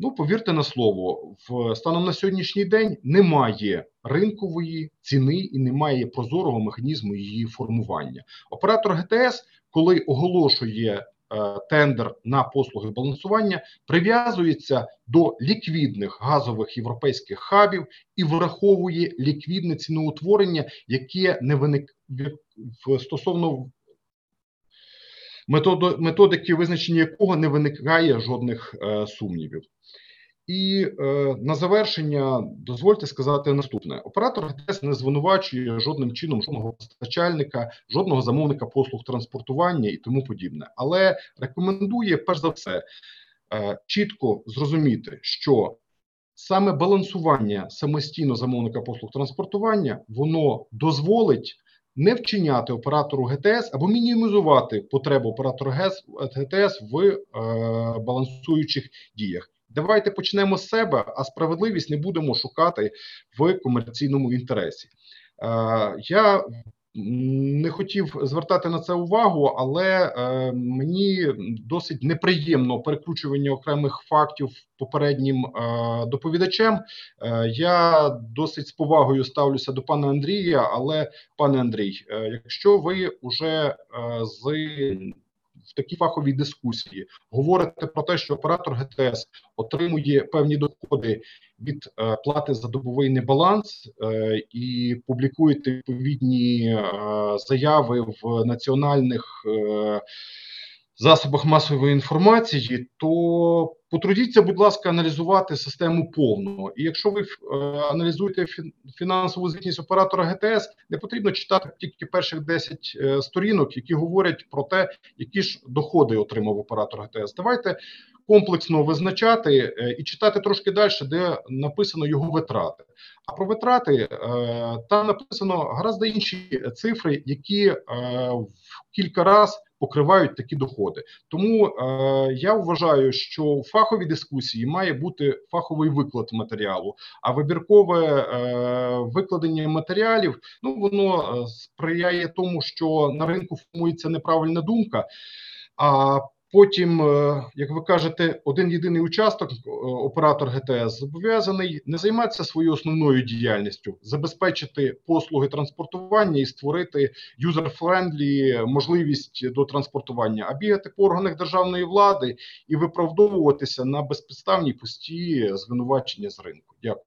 ну повірте на слово, в станом на сьогоднішній день немає ринкової ціни і немає прозорого механізму її формування. Оператор ГТС, коли оголошує тендер на послуги балансування прив'язується до ліквідних газових європейських хабів і враховує ліквідне ціноутворення, яке не виник стосовно методики визначення якого не виникає жодних е, сумнівів. І е, на завершення дозвольте сказати наступне: оператор ГТС не звинувачує жодним чином жодного постачальника, жодного замовника послуг транспортування і тому подібне, але рекомендує перш за все е, чітко зрозуміти, що саме балансування самостійно замовника послуг транспортування воно дозволить. Не вчиняти оператору ГТС або мінімізувати потребу оператора ГТС в е, балансуючих діях. Давайте почнемо з себе, а справедливість не будемо шукати в комерційному інтересі. Е, я не хотів звертати на це увагу, але е, мені досить неприємно перекручування окремих фактів попереднім е, доповідачем. Е, я досить з повагою ставлюся до пана Андрія. Але пане Андрій, е, якщо ви вже е, з в такі фахові дискусії. Говорите про те, що оператор ГТС отримує певні доходи від е, плати за добовий небаланс е, і публікуєте відповідні е, заяви в національних е, засобах масової інформації, то Потрудіться, будь ласка, аналізувати систему повно. І якщо ви е, аналізуєте фінансову звітність оператора ГТС, не потрібно читати тільки перших 10 е, сторінок, які говорять про те, які ж доходи отримав оператор ГТС. Давайте комплексно визначати е, і читати трошки далі, де написано його витрати. А про витрати там написано гораздо інші цифри, які в кілька разів покривають такі доходи. Тому е, я вважаю, що у фаховій дискусії має бути фаховий виклад матеріалу, а вибіркове е, викладення матеріалів ну воно е, сприяє тому, що на ринку формується неправильна думка. А Потім, е, як ви кажете, один єдиний участок, е, оператор ГТС, зобов'язаний не займатися своєю основною діяльністю, забезпечити послуги транспортування і створити user-friendly можливість до транспортування, а бігати по органах державної влади і виправдовуватися на безпідставні пусті звинувачення з ринку. Дякую.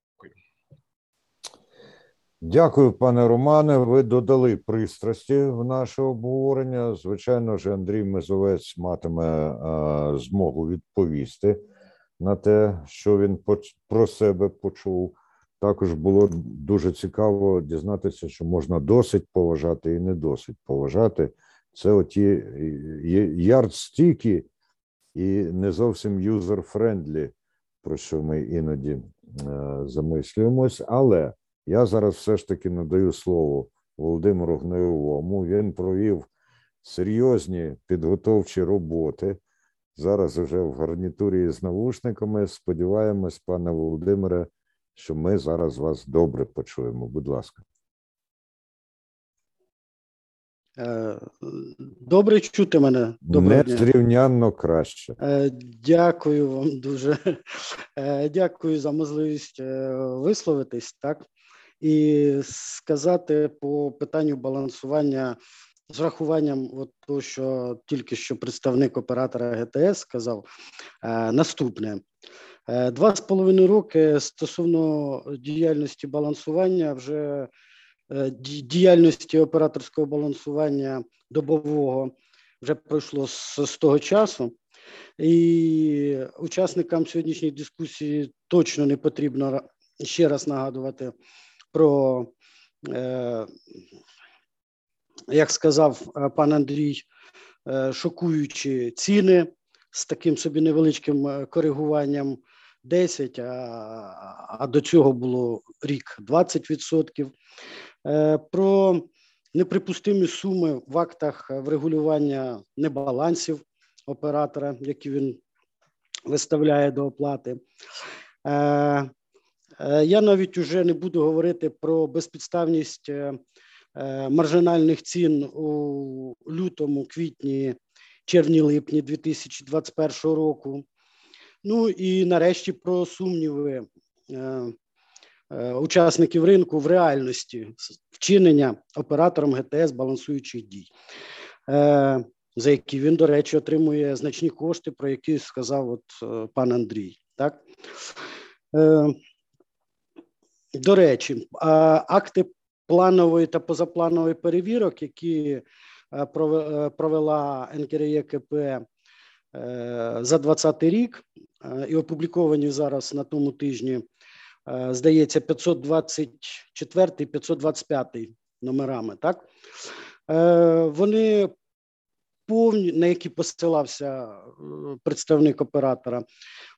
Дякую, пане Романе. Ви додали пристрасті в наше обговорення. Звичайно ж, Андрій Мезовець матиме а, змогу відповісти на те, що він про себе почув. Також було дуже цікаво дізнатися, що можна досить поважати і не досить поважати. Це оті yardstick и і не зовсім user-friendly, про що ми іноді е, замислюємось, але. Я зараз все ж таки надаю слово Володимиру Гнойовому. Він провів серйозні підготовчі роботи. Зараз вже в гарнітурі з навушниками. Сподіваємось, пане Володимире, що ми зараз вас добре почуємо. Будь ласка. Е, добре чути мене. Доброго Незрівнянно краще. Е, дякую вам дуже. Е, дякую за можливість висловитись. Так і сказати по питанню балансування з рахуванням, того, що тільки що представник оператора ГТС сказав, е, наступне. Е, два з половиною роки стосовно діяльності балансування, вже е, діяльності операторського балансування добового вже пройшло з, з того часу, і учасникам сьогоднішньої дискусії точно не потрібно ще раз нагадувати про, е, як сказав е, пан Андрій, е, шокуючі ціни з таким собі невеличким коригуванням 10, а, а до цього було рік 20%. Про неприпустимі суми в актах врегулювання небалансів оператора, які він виставляє до оплати. Е, я навіть уже не буду говорити про безпідставність е, е, маржинальних цін у лютому, квітні, червні, липні 2021 року. Ну і нарешті про сумніви учасників ринку в реальності вчинення оператором ГТС балансуючих дій, за які він, до речі, отримує значні кошти, про які сказав от пан Андрій. Так? До речі, акти планової та позапланової перевірок, які е, е, провела НКРЄКП е, за 2020 рік, і опубліковані зараз на тому тижні, здається, 524 525 номерами. Так вони повні, на які посилався представник оператора,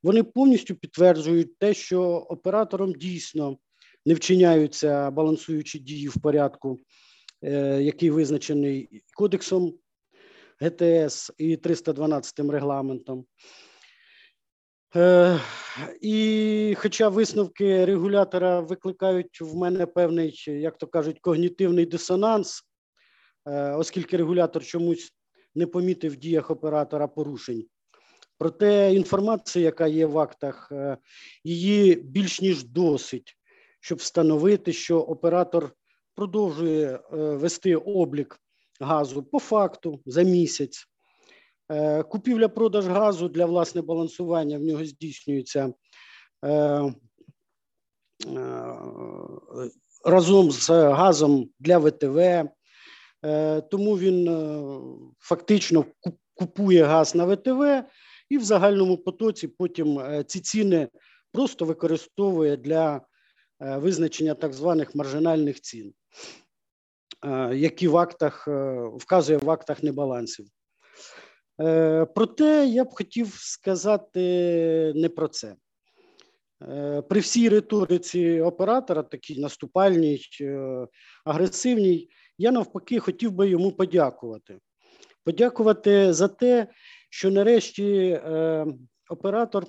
вони повністю підтверджують те, що оператором дійсно не вчиняються балансуючі дії в порядку, е, який визначений кодексом ГТС і 312 регламентом. Е, і, хоча висновки регулятора викликають в мене певний, як то кажуть, когнітивний дисонанс, е, оскільки регулятор чомусь не помітив в діях оператора порушень. Проте інформація, яка є в актах, її більш ніж досить щоб встановити, що оператор продовжує е, вести облік газу по факту за місяць. Е, купівля-продаж газу для власне балансування в нього здійснюється е, разом з газом для ВТВ, тому він фактично купує газ на ВТВ і в загальному потоці потім ці ціни просто використовує для визначення так званих маржинальних цін, які в актах вказує в актах небалансів. Проте я б хотів сказати не про це. Е, при всій риториці оператора, такій наступальній, е, агресивній, я навпаки хотів би йому подякувати. Подякувати за те, що нарешті е, оператор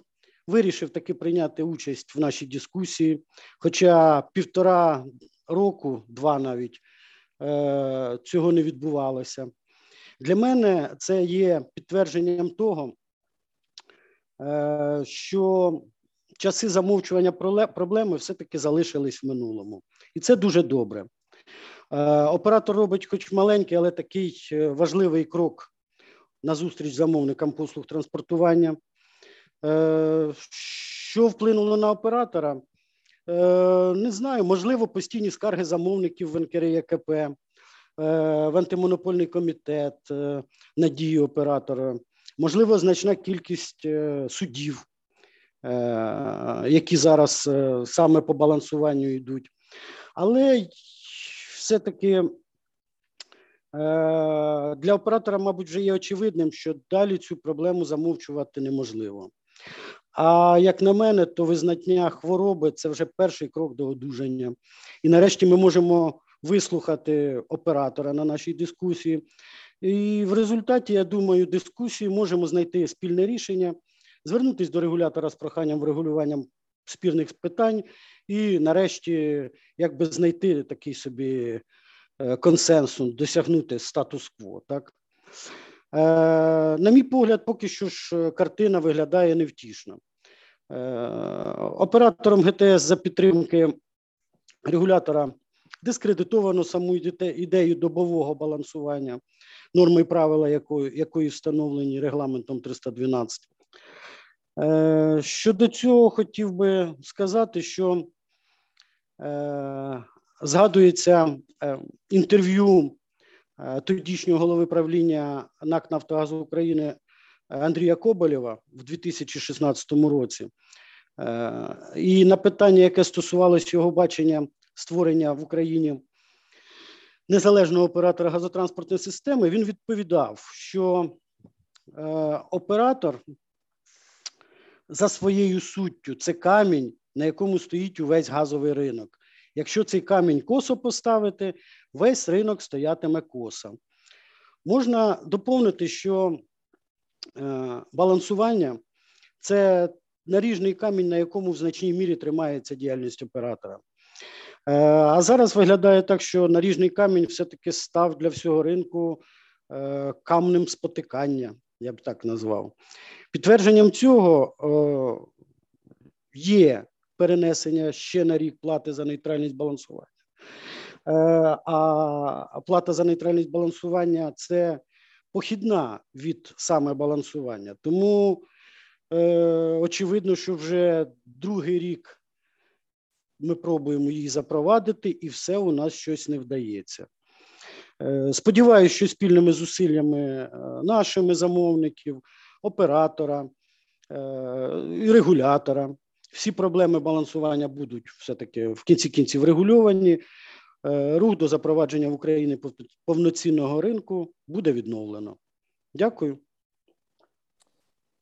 вирішив таки прийняти участь в нашій дискусії. Хоча півтора року, два навіть цього не відбувалося. Для мене це є підтвердженням того, що часи замовчування проблеми все-таки залишились в минулому, і це дуже добре. Е, оператор робить, хоч маленький, але такий е, важливий крок на зустріч замовникам послуг транспортування. Е, що вплинуло на оператора? Не знаю, можливо, постійні скарги замовників в НКРЄКП, в антимонопольний комітет на дії оператора, можливо, значна кількість судів, Е, які зараз е, саме по балансуванню йдуть. Але все-таки е, для оператора, мабуть, вже є очевидним, що далі цю проблему замовчувати неможливо. А як на мене, то визнання хвороби це вже перший крок до одужання. І нарешті ми можемо вислухати оператора на нашій дискусії. І в результаті, я думаю, дискусії можемо знайти спільне рішення звернутися до регулятора з проханням врегулюванням спірних питань, і нарешті якби знайти такий собі е, консенсус, досягнути статус-кво. Так? Е, на мій погляд, поки що ж е, картина виглядає невтішно. Оператором ГТС за підтримки регулятора дискредитовано саму ідею добового балансування, норми і правила якої, якої встановлені регламентом 312. Е, щодо цього хотів би сказати, що е, згадується е, інтерв'ю тодішнього голови правління НАК Нафтогазу України Андрія Коболєва в 2016 році. І на питання, яке стосувалося його бачення створення в Україні незалежного оператора газотранспортної системи, він відповідав, що оператор за своєю суттю це камінь, на якому стоїть увесь газовий ринок. Якщо цей камінь косо поставити, весь ринок стоятиме косо. Можна доповнити, що е, балансування це наріжний камінь, на якому в значній мірі тримається діяльність оператора. Е, а зараз виглядає так, що наріжний камінь все-таки став для всього ринку е, камнем спотикання, я б так назвав. Підтвердженням цього є перенесення ще на рік плати за нейтральність балансування. Е, а плата за нейтральність балансування це похідна від саме балансування. Тому е, очевидно, що вже другий рік ми пробуємо її запровадити, і все у нас щось не вдається. Е, сподіваюся, що спільними зусиллями нашими замовників оператора і регулятора. Всі проблеми балансування будуть все-таки в кінці кінців регульовані. Е, рух до запровадження в Україні повноцінного ринку буде відновлено. Дякую.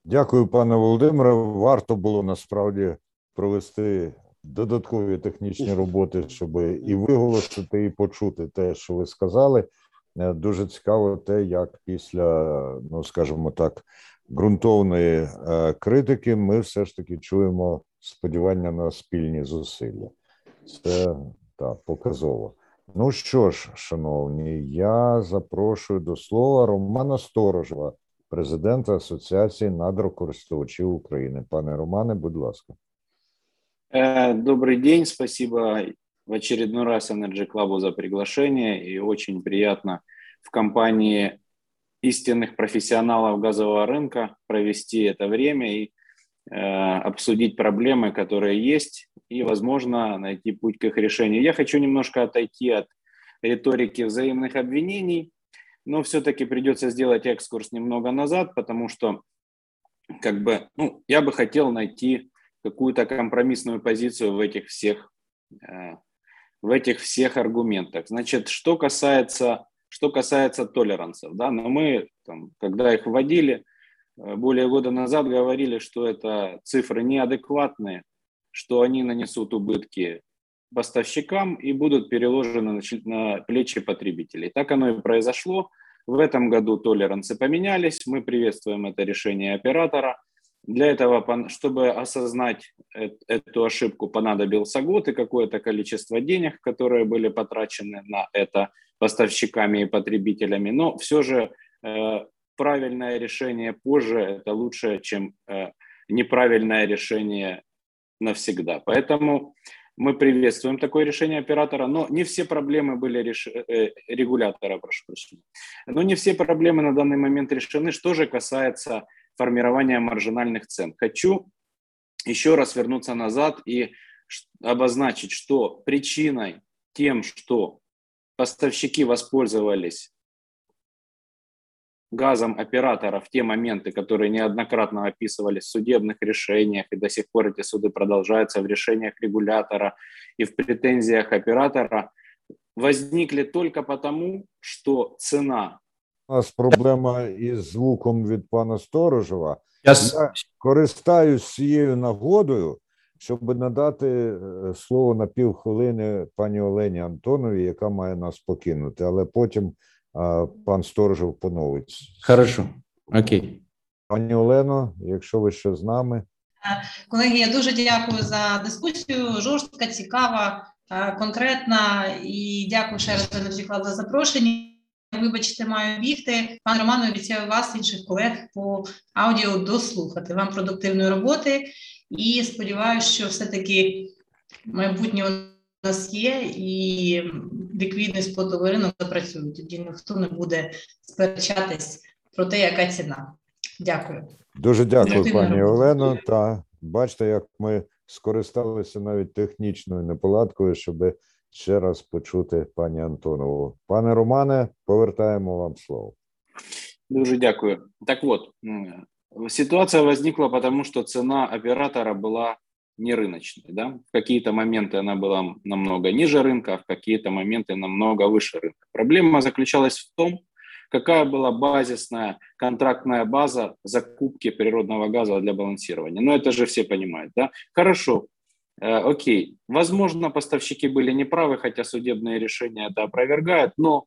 Дякую, пане Володимире. Варто було насправді провести додаткові технічні роботи, щоб і виголосити, і почути те, що ви сказали. Е, дуже цікаво те, як після, ну скажімо так, ґрунтовної е, критики, ми все ж таки чуємо сподівання на спільні зусилля. Це так, показово. Ну що ж, шановні, я запрошую до слова Романа Сторожева, президента Асоціації надрокористувачів України. Пане Романе, будь ласка. Е, добрый день, спасибо в очередной раз Energy Club за приглашение и очень приятно в компании истинных профессионалов газового рынка провести это время и э, обсудить проблемы, которые есть, и, возможно, найти путь к их решению. Я хочу немножко отойти от риторики взаимных обвинений, но все-таки придется сделать экскурс немного назад, потому что как бы, ну, я бы хотел найти какую-то компромиссную позицию в этих всех, э, в этих всех аргументах. Значит, что касается, что касается толерансов, да, но мы, там, когда их вводили, э, более года назад говорили, что это цифры неадекватные, что они нанесут убытки поставщикам и будут переложены на плечи потребителей. Так оно и произошло. В этом году толерансы поменялись. Мы приветствуем это решение оператора. Для этого, чтобы осознать эту ошибку, понадобился год и какое-то количество денег, которые были потрачены на это поставщиками и потребителями. Но все же э, правильное решение позже – это лучше, чем э, неправильное решение навсегда. Поэтому мы приветствуем такое решение оператора, но не все проблемы были реш... Э, регулятора, прошу прощения. Но не все проблемы на данный момент решены. Что же касается формирования маржинальных цен. Хочу еще раз вернуться назад и обозначить, что причиной тем, что поставщики воспользовались газом оператора в те моменты, которые неоднократно описывались в судебных решениях, и до сих пор эти суды продолжаются в решениях регулятора и в претензиях оператора, возникли только потому, что цена. У нас проблема із звуком від пана Сторожева. Я користаюсь цією нагодою, щоб надати слово на півхвилини пані Олені Антонові, яка має нас покинути, але потім пан Сторожев поновить. Хорошо, окей. Пані Олено, якщо ви ще з нами. Колеги, я дуже дякую за дискусію. Жорстка, цікава, конкретна і дякую ще раз Energy за запрошення. Вибачте, маю бігти. Пан Роман, обіцяю вас, інших колег по аудіо дослухати. Вам продуктивної роботи і сподіваюся, що все-таки майбутнє нас є, і ліквідний спотовий ринок запрацює. Тоді ніхто не буде сперечатись про те, яка ціна. Дякую. Дуже дякую, пані Олено. Та бачите, як ми скористалися навіть технічною неполадкою, щоб ще раз почути пані Антонову. Пане Романе, повертаємо вам слово. Дуже дякую. Так от, ситуація возникла, тому що ціна оператора була не рыночной. Да? В какие-то моменты она была намного ниже рынка, а в какие-то моменты намного выше рынка. Проблема заключалась в том, какая была базисная контрактная база закупки природного газа для балансирования. Ну, это же все понимают, да? Хорошо, э, окей. Возможно, поставщики были неправы, хотя судебные решения это опровергают, но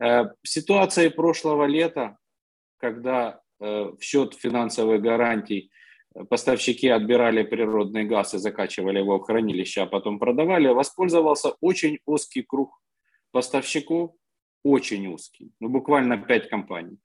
э, ситуации прошлого лета, когда э, в счет финансовых гарантий поставщики отбирали природный газ и закачивали его в хранилище, а потом продавали, воспользовался очень узкий круг поставщиков, очень узкий, ну буквально 5 компаний.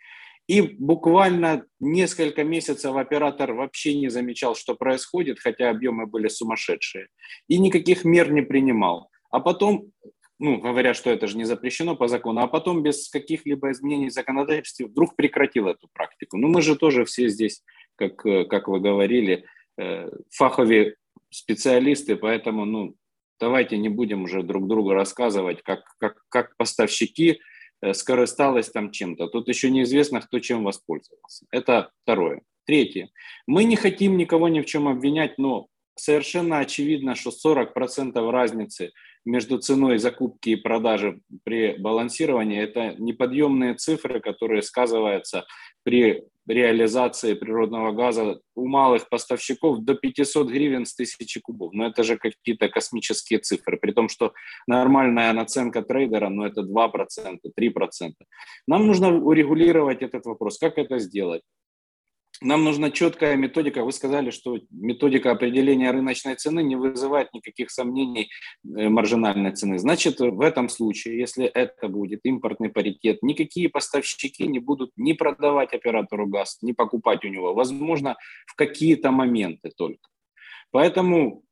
И буквально несколько месяцев оператор вообще не замечал, что происходит, хотя объемы были сумасшедшие, и никаких мер не принимал. А потом, ну, говоря, что это же не запрещено по закону, а потом без каких-либо изменений в законодательстве вдруг прекратил эту практику. Ну, мы же тоже все здесь как, э, как вы говорили, э, фаховые специалисты, поэтому ну, давайте не будем уже друг другу рассказывать, как, как, как поставщики э, скористались там чем-то. Тут еще неизвестно, кто чем воспользовался. Это второе. Третье. Мы не хотим никого ни в чем обвинять, но совершенно очевидно, что 40% разницы между ценой закупки и продажи при балансировании – это неподъемные цифры, которые сказываются при реализации природного газа у малых поставщиков до 500 гривен с тысячи кубов. Но это же какие-то космические цифры, при том, что нормальная наценка трейдера, ну это 2%, 3%. Нам нужно урегулировать этот вопрос. Как это сделать? Нам нужна четкая методика. Вы сказали, что методика определения рыночной цены не вызывает никаких сомнений э, маржинальной цены. Значит, в этом случае, если это будет импортный паритет, никакие поставщики не будут ни продавать оператору газ, ни покупать у него. Возможно, в какие-то моменты только. Поэтому,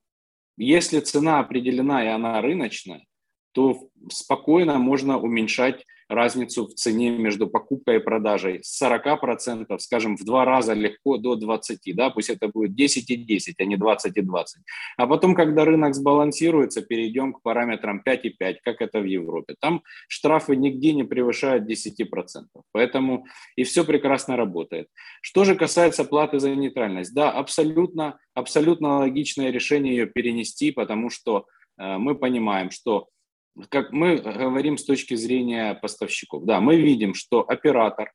если цена определена и она рыночная, то спокойно можно уменьшать разницу в цене между покупкой и продажей с 40%, скажем, в два раза легко до 20, да, пусть это будет 10 и 10, а не 20 и 20. А потом, когда рынок сбалансируется, перейдем к параметрам 5 и 5, как это в Европе. Там штрафы нигде не превышают 10%, поэтому и все прекрасно работает. Что же касается платы за нейтральность, да, абсолютно, абсолютно логичное решение ее перенести, потому что э, мы понимаем, что как мы говорим с точки зрения поставщиков, да, мы видим, что оператор,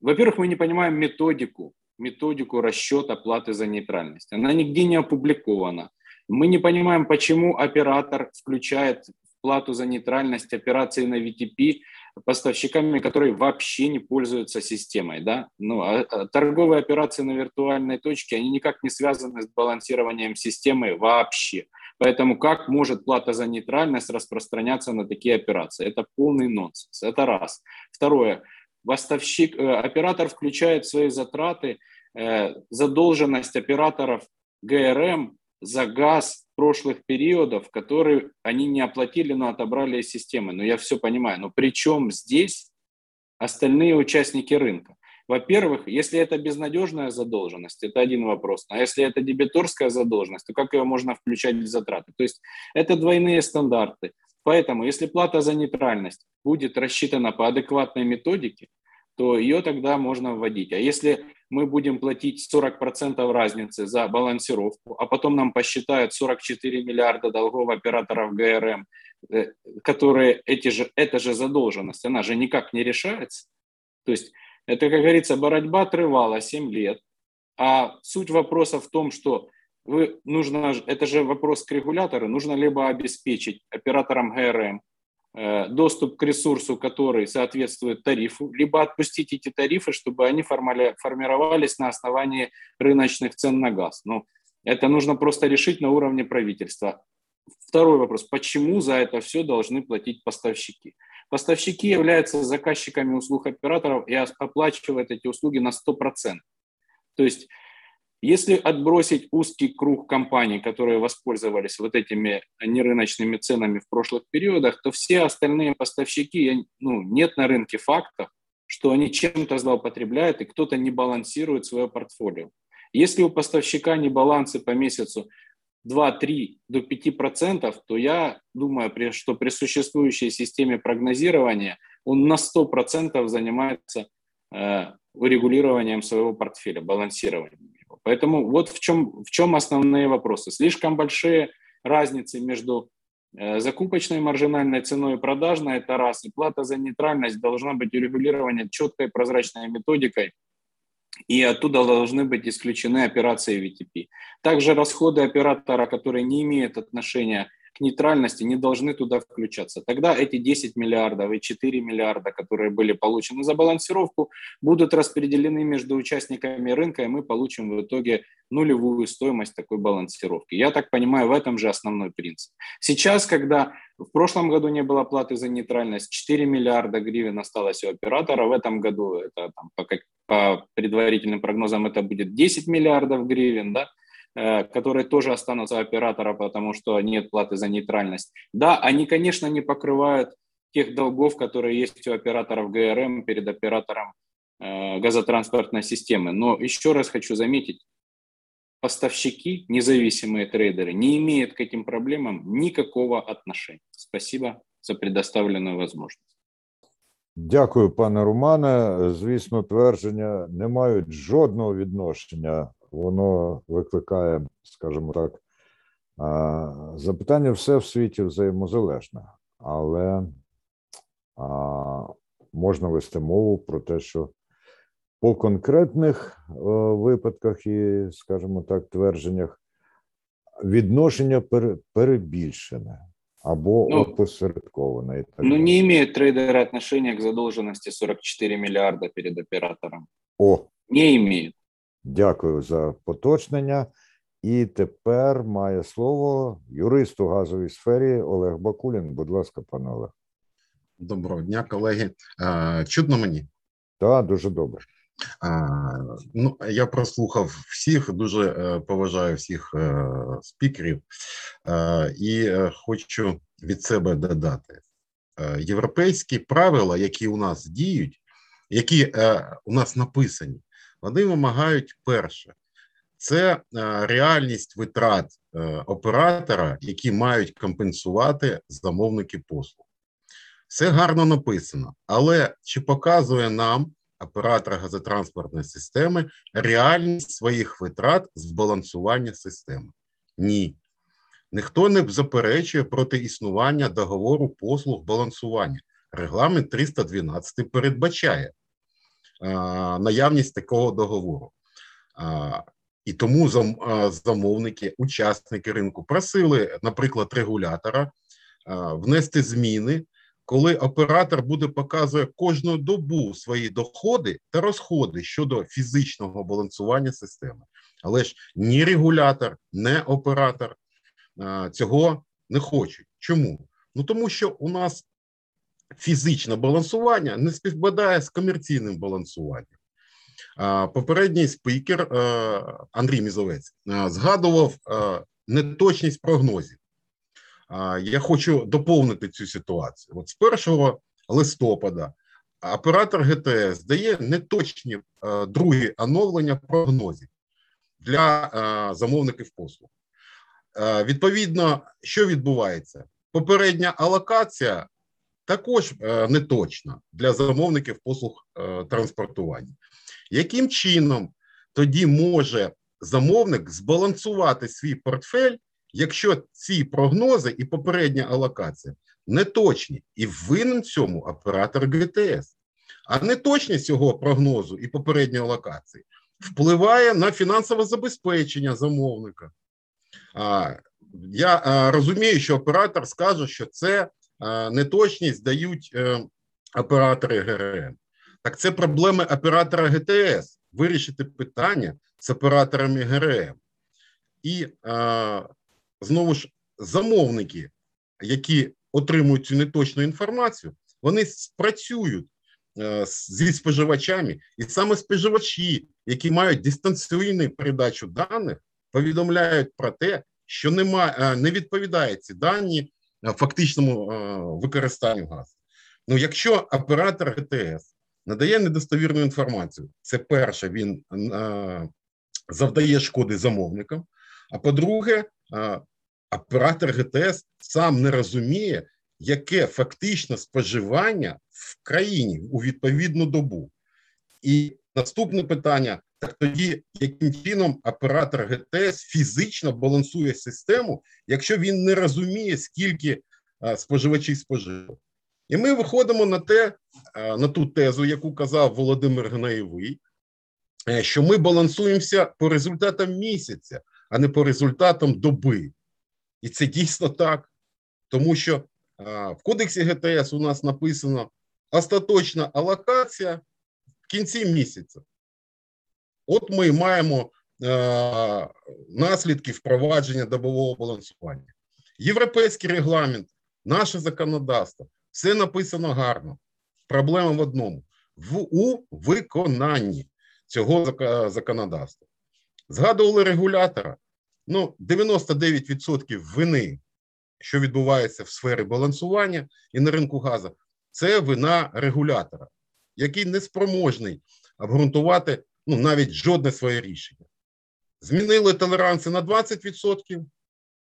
во-первых, мы не понимаем методику, методику расчета платы за нейтральность. Она нигде не опубликована. Мы не понимаем, почему оператор включает плату за нейтральность операции на VTP поставщиками, которые вообще не пользуются системой. Да? Ну, а, а торговые операции на виртуальной точке, они никак не связаны с балансированием системы вообще. Поэтому как может плата за нейтральность распространяться на такие операции? Это полный нонсенс. Это раз. Второе. Поставщик, э, оператор включает свои затраты э, задолженность операторов ГРМ за газ прошлых периодов, которые они не оплатили, но отобрали из системы. Но я все понимаю. Но при чем здесь остальные участники рынка? Во-первых, если это безнадежная задолженность, это один вопрос. А если это дебиторская задолженность, то как ее можно включать в затраты? То есть это двойные стандарты. Поэтому, если плата за нейтральность будет рассчитана по адекватной методике, то ее тогда можно вводить. А если мы будем платить 40% разницы за балансировку, а потом нам посчитают 44 миллиарда долгов операторов ГРМ, э, которые эти же, эта же задолженность, она же никак не решается. То есть это, как говорится, борьба трывала 7 лет. А суть вопроса в том, что вы нужно, это же вопрос к регулятору, нужно либо обеспечить операторам ГРМ э, доступ к ресурсу, который соответствует тарифу, либо отпустить эти тарифы, чтобы они формали, формировались на основании рыночных цен на газ. Ну, это нужно просто решить на уровне правительства. Второй вопрос. Почему за это все должны платить поставщики? Поставщики являются заказчиками услуг операторов и оплачивают эти услуги на 100%. То есть если отбросить узкий круг компаний, которые воспользовались вот этими нерыночными ценами в прошлых периодах, то все остальные поставщики, ну, нет на рынке фактов, что они чем-то злоупотребляют и кто-то не балансирует свое портфолио. Если у поставщика не балансы по месяцу 2-3 до 5%, то я думаю, что при существующей системе прогнозирования он на 100% занимается э, урегулированием своего портфеля, балансированием его. Поэтому вот в чем, в чем основные вопросы. Слишком большие разницы между э, закупочной маржинальной ценой и продажной, это раз, и плата за нейтральность должна быть урегулирована четкой прозрачной методикой, и оттуда должны быть исключены операции VTP. Также расходы оператора, которые не имеют отношения к нейтральности, не должны туда включаться. Тогда эти 10 миллиардов и 4 миллиарда, которые были получены за балансировку, будут распределены между участниками рынка, и мы получим в итоге нулевую стоимость такой балансировки. Я так понимаю, в этом же основной принцип. Сейчас, когда в прошлом году не было платы за нейтральность, 4 миллиарда гривен осталось у оператора, в этом году это там, по, по предварительным прогнозам это будет 10 миллиардов гривен, да, Э, которые тоже останутся оператора, потому что нет платы за нейтральность. Да, они, конечно, не покрывают тех долгов, которые есть у операторов ГРМ перед оператором э, газотранспортной системы. Но еще раз хочу заметить, поставщики, независимые трейдеры, не имеют к этим проблемам никакого отношения. Спасибо за предоставленную возможность. Дякую, пане Романе. Звісно, твердження не мають жодного відношення воно викликає, скажімо так, запитання все в світі взаємозалежне, але можна вести мову про те, що по конкретних випадках і, скажімо так, твердженнях відношення перебільшене. Або ну, опосередковано. так ну, не имеют трейдеры отношения к задолженности 44 миллиарда перед оператором. О. Не имеют. Дякую за поточнення. І тепер має слово юрист у газовій сфері Олег Бакулін. Будь ласка, пане Олег. Доброго дня, колеги. Чудно мені? Так, дуже добре. Ну, Я прослухав всіх, дуже е, поважаю всіх е, спікерів е, і хочу від себе додати. Європейські правила, які у нас діють, які у нас написані, вони вимагають перше. Це реальність витрат оператора, які мають компенсувати замовники послуг. Все гарно написано, але чи показує нам оператора газотранспортної системи реальність своїх витрат збалансування системи? Ні. Ніхто не заперечує проти існування договору послуг балансування. Регламент 312 передбачає а, наявність такого договору. А, і тому зам, а, замовники, учасники ринку просили, наприклад, регулятора внести зміни коли оператор буде показувати кожну добу свої доходи та розходи щодо фізичного балансування системи. Але ж ні регулятор, ні оператор цього не хочуть. Чому? Ну тому що у нас фізичне балансування не співпадає з комерційним балансуванням. Попередній спікер Андрій Мізовець згадував неточність прогнозів. Я хочу доповнити цю ситуацію. От з 1 листопада оператор ГТС дає неточні е, другі оновлення прогнозів для е, замовників послуг. Е, відповідно, що відбувається? Попередня алокація також неточна для замовників послуг транспортування. Яким чином тоді може замовник збалансувати свій портфель якщо ці прогнози і попередня алокація не точні, і винен цьому оператор ГТС, а неточність цього прогнозу і попередньої алокації впливає на фінансове забезпечення замовника. Я розумію, що оператор скаже, що це неточність дають е, оператори ГРМ. Так це проблеми оператора ГТС вирішити питання з операторами ГРМ. І а, знову ж замовники, які отримують цю неточну інформацію, вони спрацюють е, зі споживачами, і саме споживачі, які мають дистанційну передачу даних, повідомляють про те, що немає, е, не відповідає ці дані е, фактичному використанню газу. Ну, якщо оператор ГТС надає недостовірну інформацію, це перше, він завдає шкоди замовникам. А по-друге, оператор ГТС сам не розуміє, яке фактично споживання в країні у відповідну добу. І наступне питання: так тоді, яким чином оператор ГТС фізично балансує систему, якщо він не розуміє, скільки споживачів спожив. І ми виходимо на те, на ту тезу, яку казав Володимир Гнаєвий, е, що ми балансуємося по результатам місяця, а не по результатам доби. І це дійсно так, тому що в кодексі ГТС у нас написано остаточна алокація в кінці місяця. От ми маємо наслідки впровадження добового балансування. Європейський регламент, наше законодавство, все написано гарно. Проблема в одному: в у виконанні цього законодавства. Згадували регулятора. Ну, 99% вини, що відбувається в сфері балансування і на ринку газу, це вина регулятора, який не спроможний обґрунтувати ну, навіть жодне своє рішення. Змінили толеранси на 20%.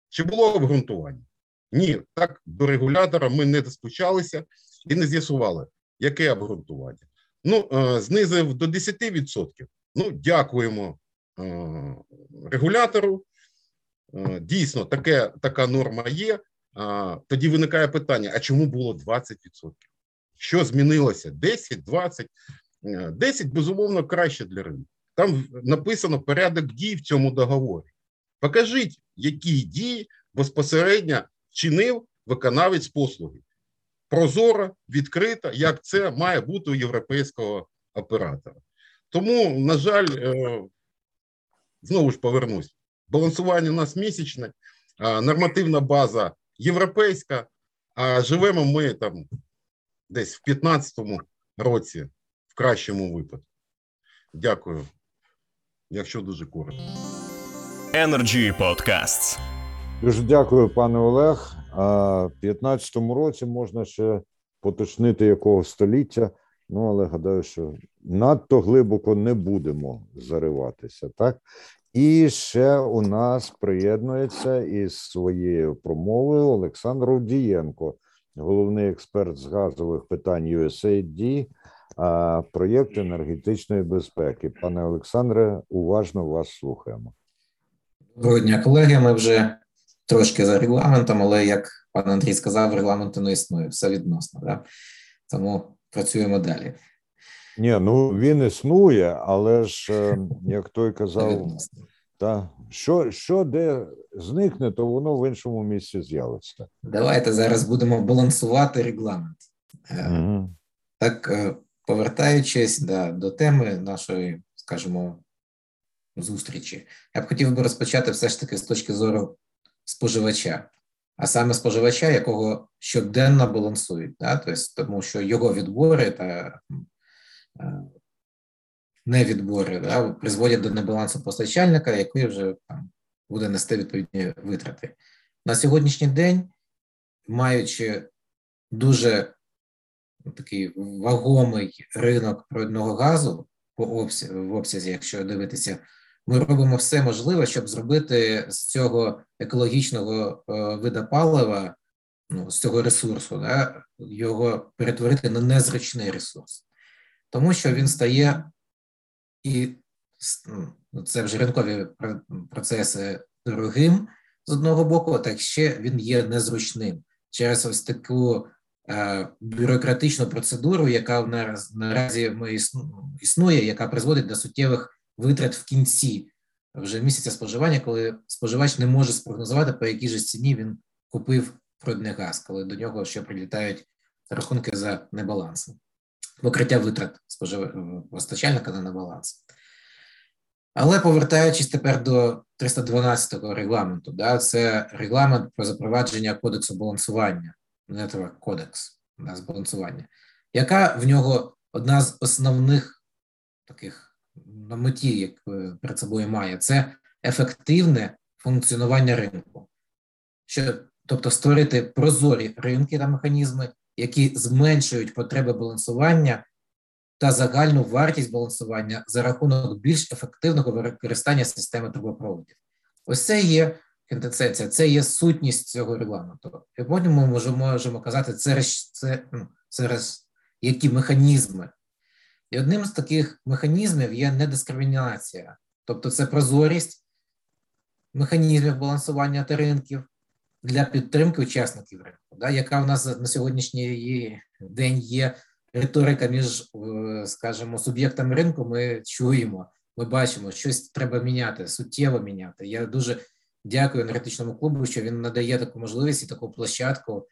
Чи було обґрунтування? Ні, так до регулятора ми не достучалися і не з'ясували, яке обґрунтування. Ну, е, знизив до 10%. Ну, дякуємо е, регулятору. Е, дійсно таке, така норма є. Тоді виникає питання: а чому було 20%? Що змінилося? 10, 20? 10, безумовно, краще для ринку. Там написано порядок дій в цьому договорі. Покажіть, які дії безпосередньо вчинив виконавець послуги. Прозоро, відкрито, як це має бути у європейського оператора. Тому, на жаль, е, знову ж повернусь балансування у нас місячне, нормативна база європейська, а живемо ми там десь в 15-му році, в кращому випадку. Дякую, якщо дуже коротко. Energy Podcasts. Дуже дякую, пане Олег. В 15-му році можна ще поточнити якого століття. Ну, але гадаю, що надто глибоко не будемо зариватися, так? І ще у нас приєднується із своєю промовою Олександр Овдієнко, головний експерт з газових питань USAID, проєкт енергетичної безпеки. Пане Олександре, уважно вас слухаємо. Доброго дня, колеги. Ми вже трошки за регламентом, але як пан Андрій сказав, регламенту не існує, все відносно. Да? Тому працюємо далі. Ні, ну він існує, але ж е, як той казав, та що що де зникне, то воно в іншому місці з'явиться. Давайте зараз будемо балансувати регламент. Угу. Так, е, повертаючись да, до теми нашої, скажімо, зустрічі, я б хотів би розпочати все ж таки з точки зору споживача, а саме споживача, якого щоденно балансують, да? тобто, тому що його відбори та невідбори да, призводять до небалансу постачальника, який вже там буде нести відповідні витрати. На сьогоднішній день, маючи дуже такий вагомий ринок провідного газу по обсязі, в обсязі, якщо дивитися, ми робимо все можливе, щоб зробити з цього екологічного е, вида палива, ну, з цього ресурсу, да, його перетворити на незручний ресурс, тому що він стає і ну, це вже ринкові процеси дорогим з одного боку, так ще він є незручним. Через ось таку е, бюрократичну процедуру, яка наразі ми існує, яка призводить до суттєвих витрат в кінці вже місяця споживання, коли споживач не може спрогнозувати, по якій же ціні він купив природний газ, коли до нього ще прилітають рахунки за небалансом покриття витрат спожив... постачальника на баланс. Але повертаючись тепер до 312-го регламенту, да, це регламент про запровадження кодексу балансування, Network Codex да, збалансування, яка в нього одна з основних таких на меті, як перед собою має, це ефективне функціонування ринку, що, тобто створити прозорі ринки та механізми, які зменшують потреби балансування та загальну вартість балансування за рахунок більш ефективного використання системи трубопроводів. Ось це є квінтесенція, це є сутність цього регламенту. І потім ми можемо, можемо казати, це, це, ну, через які механізми. І одним з таких механізмів є недискримінація, тобто це прозорість механізмів балансування та ринків, для підтримки учасників ринку, да, яка в нас на сьогоднішній день є риторика між, е, скажімо, суб'єктами ринку. Ми чуємо, ми бачимо, щось треба міняти, суттєво міняти. Я дуже дякую енергетичному клубу, що він надає таку можливість і таку площадку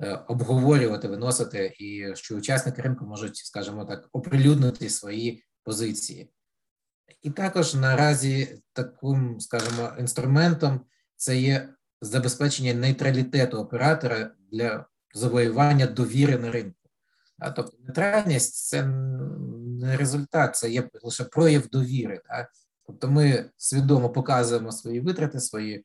е, обговорювати, виносити, і що учасники ринку можуть, скажімо так, оприлюднити свої позиції. І також наразі таким, скажімо, інструментом це є забезпечення нейтралітету оператора для завоювання довіри на ринку. А, тобто нейтральність це не результат, це є лише прояв довіри. Так? Тобто ми свідомо показуємо свої витрати, свої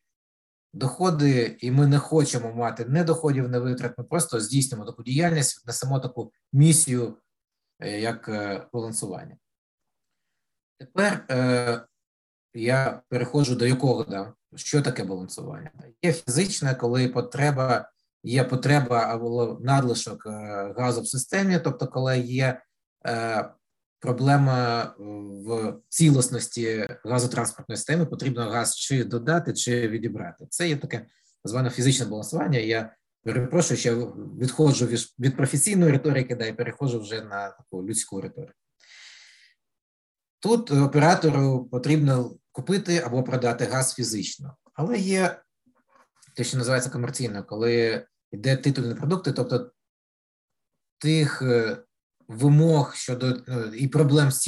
доходи, і ми не хочемо мати не доходів, не витрат, ми просто здійснюємо таку діяльність, несемо таку місію, е, як е, балансування. Тепер е, я переходжу до якого да, що таке балансування? Є фізичне, коли потреба, є потреба або надлишок е, газу в системі, тобто, коли є е, проблема в цілісності газотранспортної системи, потрібно газ чи додати, чи відібрати. Це є таке зване фізичне балансування. Я перепрошую, що я відходжу від, від професійної риторики, да, і переходжу вже на таку людську риторику. Тут оператору потрібно купити або продати газ фізично, але є те, що називається комерційно, коли йде титульні продукти, тобто тих е, вимог щодо ну, і проблем з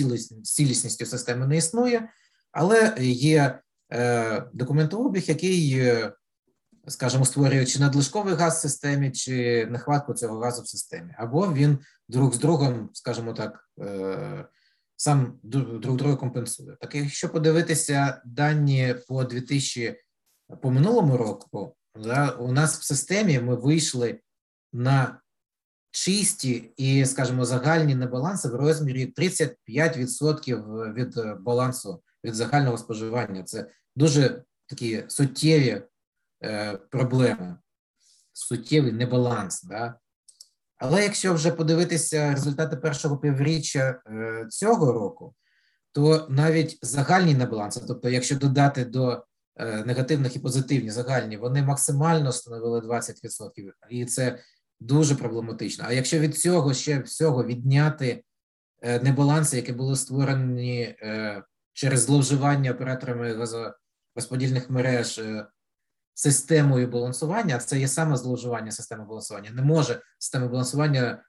цілісністю системи не існує, але є е, документообіг, який, е, скажімо, створює чи надлишковий газ в системі, чи нехватку цього газу в системі, або він друг з другом, скажімо так, е, сам друг друга компенсує. Так, якщо подивитися дані по 2000, по минулому року, Да? У нас в системі ми вийшли на чисті і, скажімо, загальні небаланси в розмірі 35% від е, балансу від загального споживання. Це дуже такі суттєві е, проблеми, суттєвий небаланс. Да? Але якщо вже подивитися результати першого півріччя е, цього року, то навіть загальні небаланси, тобто, якщо додати до е, негативних і позитивні загальні, вони максимально становили 20%. І це дуже проблематично. А якщо від цього ще всього відняти е, небаланси, які були створені через зловживання операторами газорозподільних мереж системою балансування, це є саме зловживання системи балансування. Не може система балансування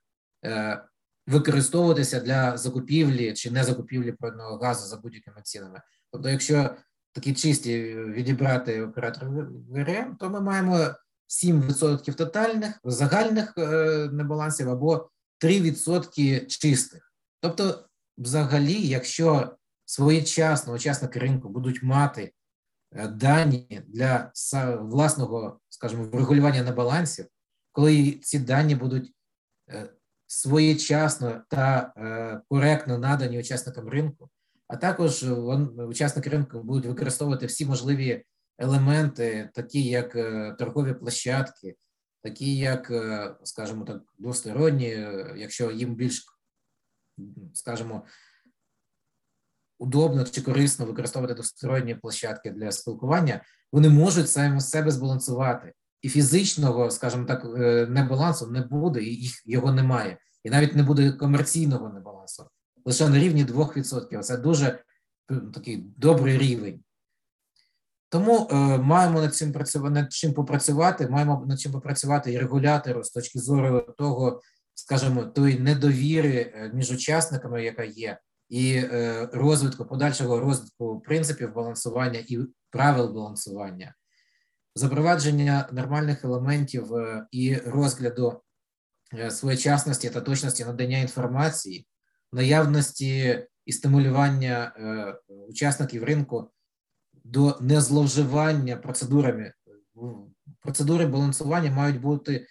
використовуватися для закупівлі чи не закупівлі природного газу за будь-якими цінами. Тобто, якщо такі чисті відібрати оператор ВРМ, то ми маємо 7% тотальних загальних е, небалансів або 3% чистих. Тобто, взагалі, якщо своєчасно учасники ринку будуть мати е, дані для власного, скажімо, врегулювання небалансів, коли ці дані будуть е, своєчасно та коректно надані учасникам ринку, а також учасники ринку будуть використовувати всі можливі елементи, такі як е, торгові площадки, такі як, е, скажімо так, двосторонні, е, якщо їм більш, скажімо, удобно чи корисно використовувати двосторонні площадки для спілкування, вони можуть самі себе збалансувати. І фізичного, скажімо так, небалансу не буде, і їх його немає. І навіть не буде комерційного небалансу. Лише на рівні 2%. Це дуже такий добрий рівень. Тому е, маємо над цим працювати над чим попрацювати. Маємо над чим попрацювати і регулятору з точки зору того, скажімо, тої недовіри е, між учасниками, яка є, і е, розвитку подальшого розвитку принципів балансування і правил балансування, запровадження нормальних елементів е, і розгляду е, своєчасності та точності надання інформації, наявності і стимулювання учасників ринку до незловживання процедурами. Процедури балансування мають бути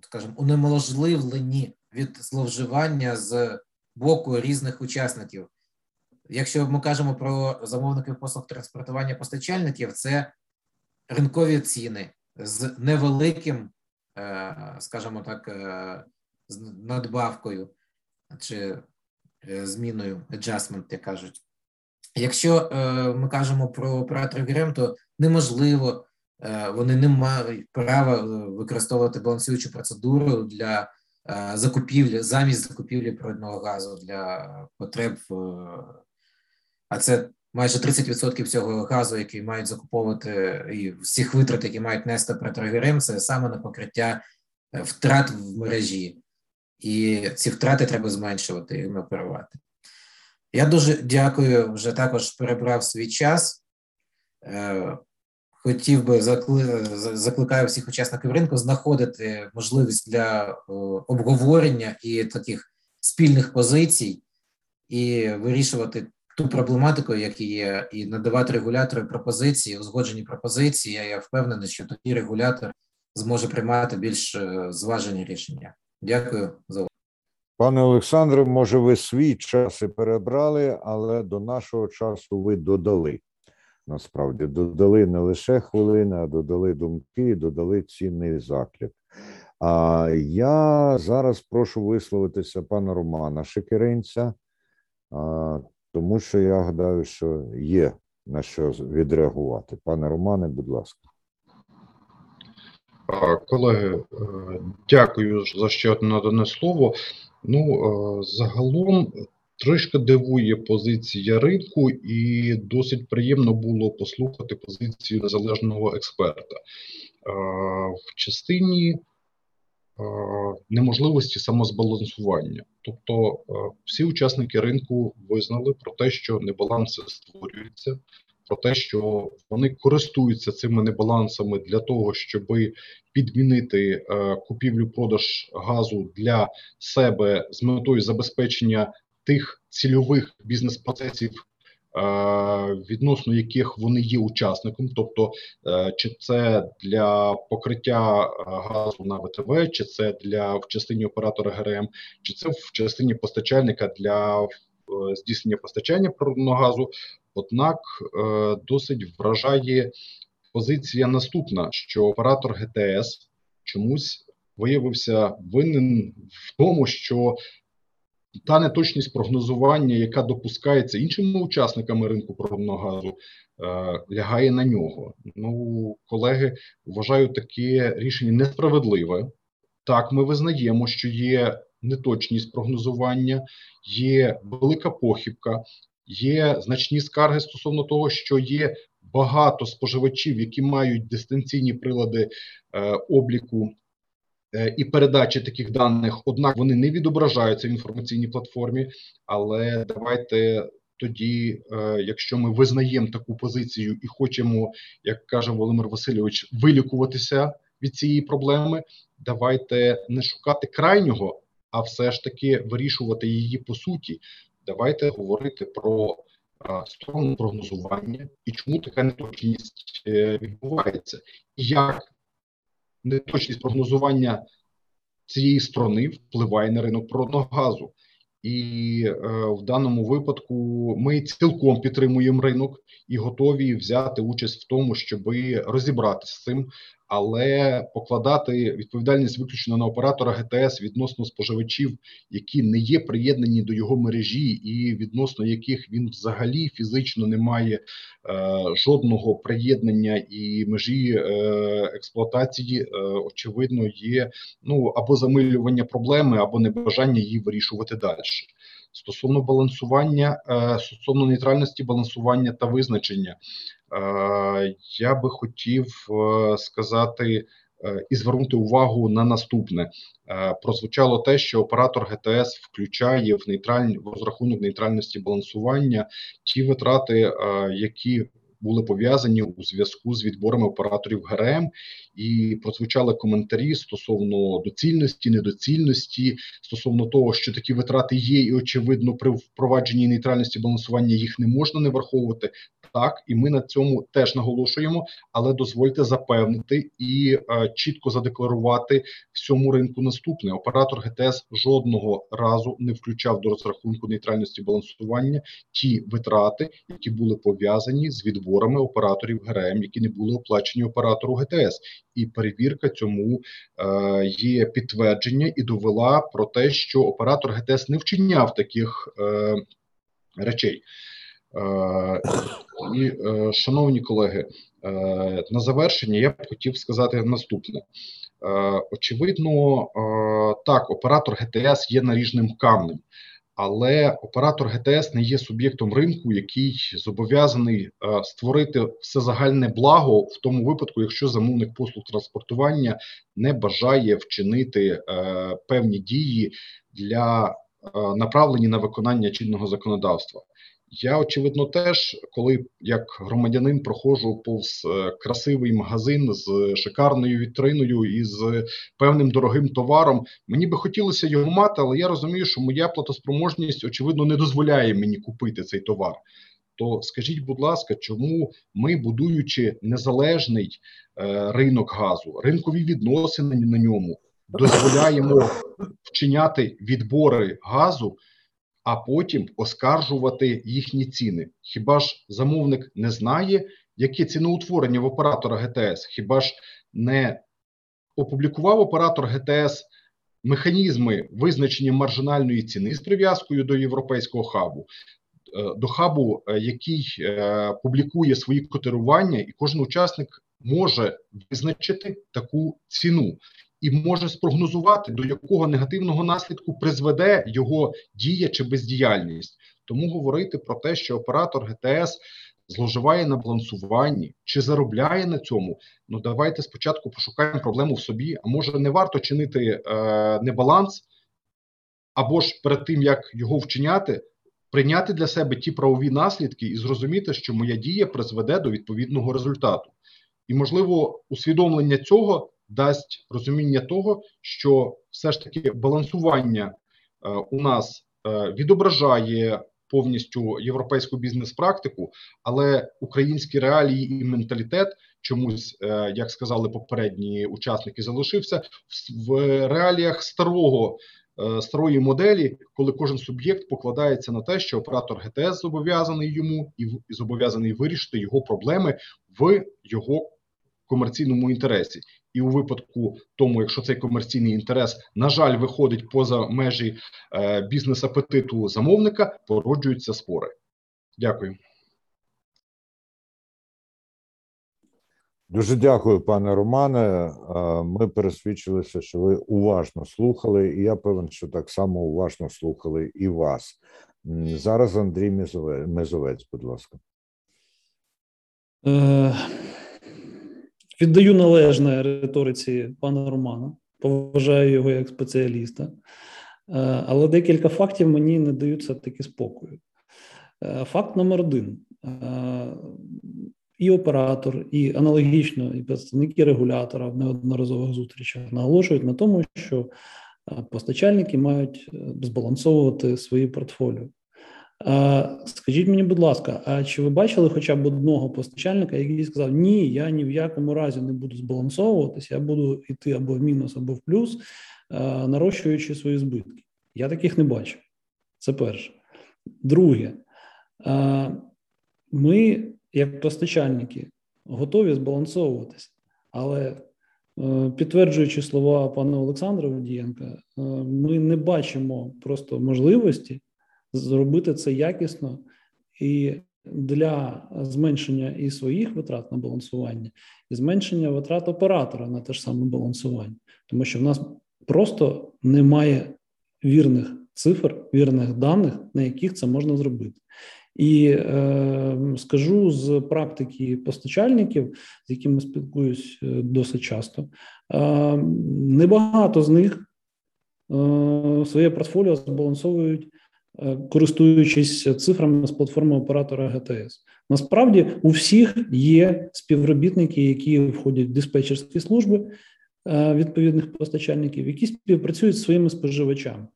скажімо, унеможливлені від зловживання з боку різних учасників. Якщо ми кажемо про замовників послуг транспортування постачальників, це ринкові ціни з невеликим, е, скажімо так, е, з надбавкою чи е, зміною adjustment, як кажуть. Якщо ми кажемо про операторів ГРМ, то неможливо, вони не мають права використовувати балансуючу процедуру для закупівлі замість закупівлі природного газу для потреб, е, а це майже 30% всього газу, який мають закуповувати, і всіх витрат, які мають нести ГРМ, це саме на покриття е, втрат в мережі, і ці втрати треба зменшувати і оперувати. Я дуже дякую, вже також перебрав свій час. Хотів би закликаю всіх учасників ринку знаходити можливість для е, обговорення і таких спільних позицій, і вирішувати ту проблематику, яка є, і надавати регулятору пропозиції, узгоджені пропозиції. Я впевнений, що тоді регулятор зможе приймати більш е, зважені рішення. Дякую за увагу. Пане Олександре, може, ви свій час і перебрали, але до нашого часу ви додали. Насправді додали не лише хвилини, а додали думки, додали цінний заклик. А я зараз прошу висловитися пана Романа Шекеринця, тому що я гадаю, що є на що відреагувати. Пане Романе, будь ласка. Колеги, е, дякую за ще одне надане слово. Ну, е, загалом трішки дивує позиція ринку, і досить приємно було послухати позицію незалежного експерта в частині неможливості самозбалансування. Тобто всі учасники ринку визнали про те, що небаланси створюються про те, що вони користуються цими небалансами для того, щоб підмінити купівлю-продаж газу для себе з метою забезпечення тих цільових бізнес-процесів, відносно яких вони є учасником, тобто чи це для покриття газу на ВТВ, чи це для в частині оператора ГРМ, чи це в частині постачальника для здійснення постачання природного газу. Однак досить вражає позиція наступна: що оператор ГТС чомусь виявився винен в тому, що та неточність прогнозування, яка допускається іншими учасниками ринку природного газу, е, лягає на нього. Ну, колеги, вважаю таке рішення несправедливе. Так, ми визнаємо, що є неточність прогнозування, є велика похибка, є значні скарги стосовно того, що є багато споживачів, які мають дистанційні прилади е, обліку і передачі таких даних, однак вони не відображаються в інформаційній платформі. Але давайте тоді, е, якщо ми визнаємо таку позицію і хочемо, як каже Володимир Васильович, вилікуватися від цієї проблеми, давайте не шукати крайнього, а все ж таки вирішувати її по суті. Давайте говорити про сторону прогнозування і чому така неточність е, відбувається, і як неточність прогнозування цієї сторони впливає на ринок природного газу. І е, в даному випадку ми цілком підтримуємо ринок і готові взяти участь в тому, щоб розібратися з цим, але покладати відповідальність виключно на оператора ГТС відносно споживачів, які не є приєднані до його мережі, і відносно яких він взагалі фізично не має е, жодного приєднання і межі е, експлуатації, е, очевидно, є ну або замилювання проблеми, або небажання її вирішувати далі. Стосовно балансування, е, стосовно нейтральності балансування та визначення, я би хотів е, сказати і звернути увагу на наступне. Прозвучало те, що оператор ГТС включає в нейтральні в розрахунок нейтральності балансування ті витрати, які були пов'язані у зв'язку з відборами операторів ГРМ, і прозвучали коментарі стосовно доцільності, недоцільності, стосовно того, що такі витрати є, і очевидно, при впровадженні нейтральності балансування їх не можна не враховувати. Так, і ми на цьому теж наголошуємо, але дозвольте запевнити і е, чітко задекларувати всьому ринку наступне: оператор ГТС жодного разу не включав до розрахунку нейтральності балансування ті витрати, які були пов'язані з відборами операторів ГРМ, які не були оплачені оператору ГТС і перевірка цьому е, є підтвердження і довела про те, що оператор ГТС не вчиняв таких е, речей. Е, е, шановні колеги, е, на завершення я б хотів сказати наступне. Е, очевидно, е, так, оператор ГТС є наріжним камнем але оператор ГТС не є суб'єктом ринку, який зобов'язаний е, створити все загальне благо в тому випадку, якщо замовник послуг транспортування не бажає вчинити е, певні дії для е, направлені на виконання чинного законодавства. Я очевидно теж, коли як громадянин проходжу повз е, красивий магазин з шикарною вітриною і з певним дорогим товаром, мені би хотілося його мати, але я розумію, що моя платоспроможність очевидно не дозволяє мені купити цей товар. То скажіть, будь ласка, чому ми, будуючи незалежний е, ринок газу, ринкові відносини на ньому, дозволяємо вчиняти відбори газу? А потім оскаржувати їхні ціни. Хіба ж замовник не знає, яке ціноутворення в оператора ГТС? Хіба ж не опублікував оператор ГТС механізми визначення маржинальної ціни з прив'язкою до європейського хабу? Е, до хабу, е, який е, публікує свої котирування, і кожен учасник може визначити таку ціну і може спрогнозувати, до якого негативного наслідку призведе його дія чи бездіяльність. Тому говорити про те, що оператор ГТС зловживає на балансуванні чи заробляє на цьому. Ну давайте спочатку пошукаємо проблему в собі. А може не варто чинити е, небаланс, або ж перед тим як його вчиняти. Прийняти для себе ті правові наслідки і зрозуміти, що моя дія призведе до відповідного результату, і можливо усвідомлення цього дасть розуміння того, що все ж таки балансування е, у нас е, відображає повністю європейську бізнес-практику, але українські реалії і менталітет чомусь, е, як сказали попередні учасники, залишився в реаліях старого. Старої моделі, коли кожен суб'єкт покладається на те, що оператор ГТС зобов'язаний йому і зобов'язаний вирішити його проблеми в його комерційному інтересі, і у випадку тому, якщо цей комерційний інтерес, на жаль, виходить поза межі е, бізнес-апетиту замовника, породжуються спори. Дякую. Дуже дякую, пане Романе. Ми пересвідчилися, що ви уважно слухали, і я певен, що так само уважно слухали і вас. Зараз Андрій Мезовець, будь ласка. Е, віддаю належне риториці пана Романа, поважаю його як спеціаліста, е, але декілька фактів мені не дають все таки спокою. Е, факт номер один і оператор, і аналогічно, і представники регулятора в неодноразових зустрічах наголошують на тому, що е, постачальники мають е, збалансовувати свої портфоліо. Скажіть мені, будь ласка, а чи ви бачили хоча б одного постачальника, який сказав: Ні, я ні в якому разі не буду збалансовуватися, я буду йти або в мінус, або в плюс, е, нарощуючи свої збитки? Я таких не бачу. Це перше. Друге, ми як постачальники готові збалансовуватися, але е, підтверджуючи слова пана Олександра Водієнка, е, ми не бачимо просто можливості зробити це якісно і для зменшення і своїх витрат на балансування, і зменшення витрат оператора на те ж саме балансування, тому що в нас просто немає вірних цифр, вірних даних, на яких це можна зробити. І е, скажу з практики постачальників, з якими спілкуюсь е, досить часто, е, небагато з них е, своє портфоліо збалансовують, користуючись цифрами з платформи оператора ГТС. Насправді у всіх є співробітники, які входять в диспетчерські служби е, відповідних постачальників, які співпрацюють зі своїми споживачами.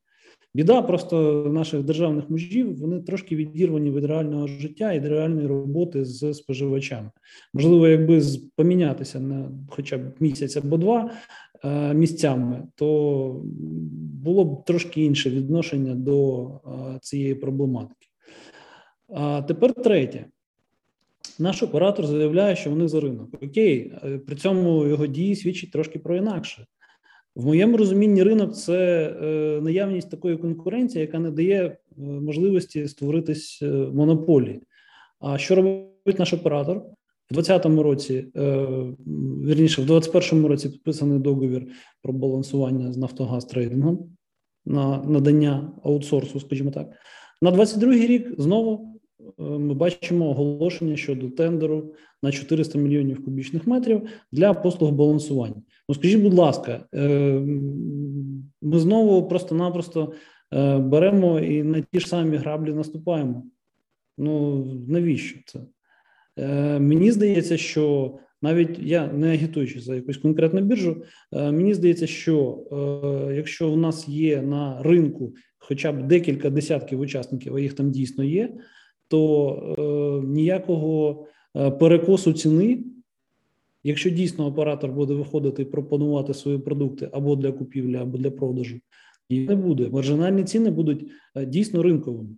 Біда просто наших державних мужів вони трошки відірвані від реального життя і реальної роботи з споживачами. Можливо, якби помінятися на хоча б місяць або два е, місцями, то було б трошки інше відношення до е, цієї проблематики. А тепер третє. Наш оператор заявляє, що вони за ринок. Окей, е, при цьому його дії свідчить трошки про інакше. В моєму розумінні ринок це е, наявність такої конкуренції, яка не дає е, можливості створитись е, монополії. А що робить наш оператор? В 2020 році, вірніше, в 2021 році підписаний договір про балансування з Нафтогаз трейдингом на надання аутсорсу, скажімо так. На 22 рік знову ми бачимо оголошення щодо тендеру на 400 мільйонів кубічних метрів для послуг балансування. Ну, скажіть, будь ласка, е, ми знову просто-напросто е, беремо і на ті ж самі граблі наступаємо. Ну навіщо це? Е, мені здається, що навіть я не агітуючи за якусь конкретну біржу, мені здається, що якщо у нас є на ринку хоча б декілька десятків учасників, а їх там дійсно є, то ніякого перекосу ціни Якщо дійсно оператор буде виходити і пропонувати свої продукти або для купівлі, або для продажу, їх не буде. Маржинальні ціни будуть е, дійсно ринковими.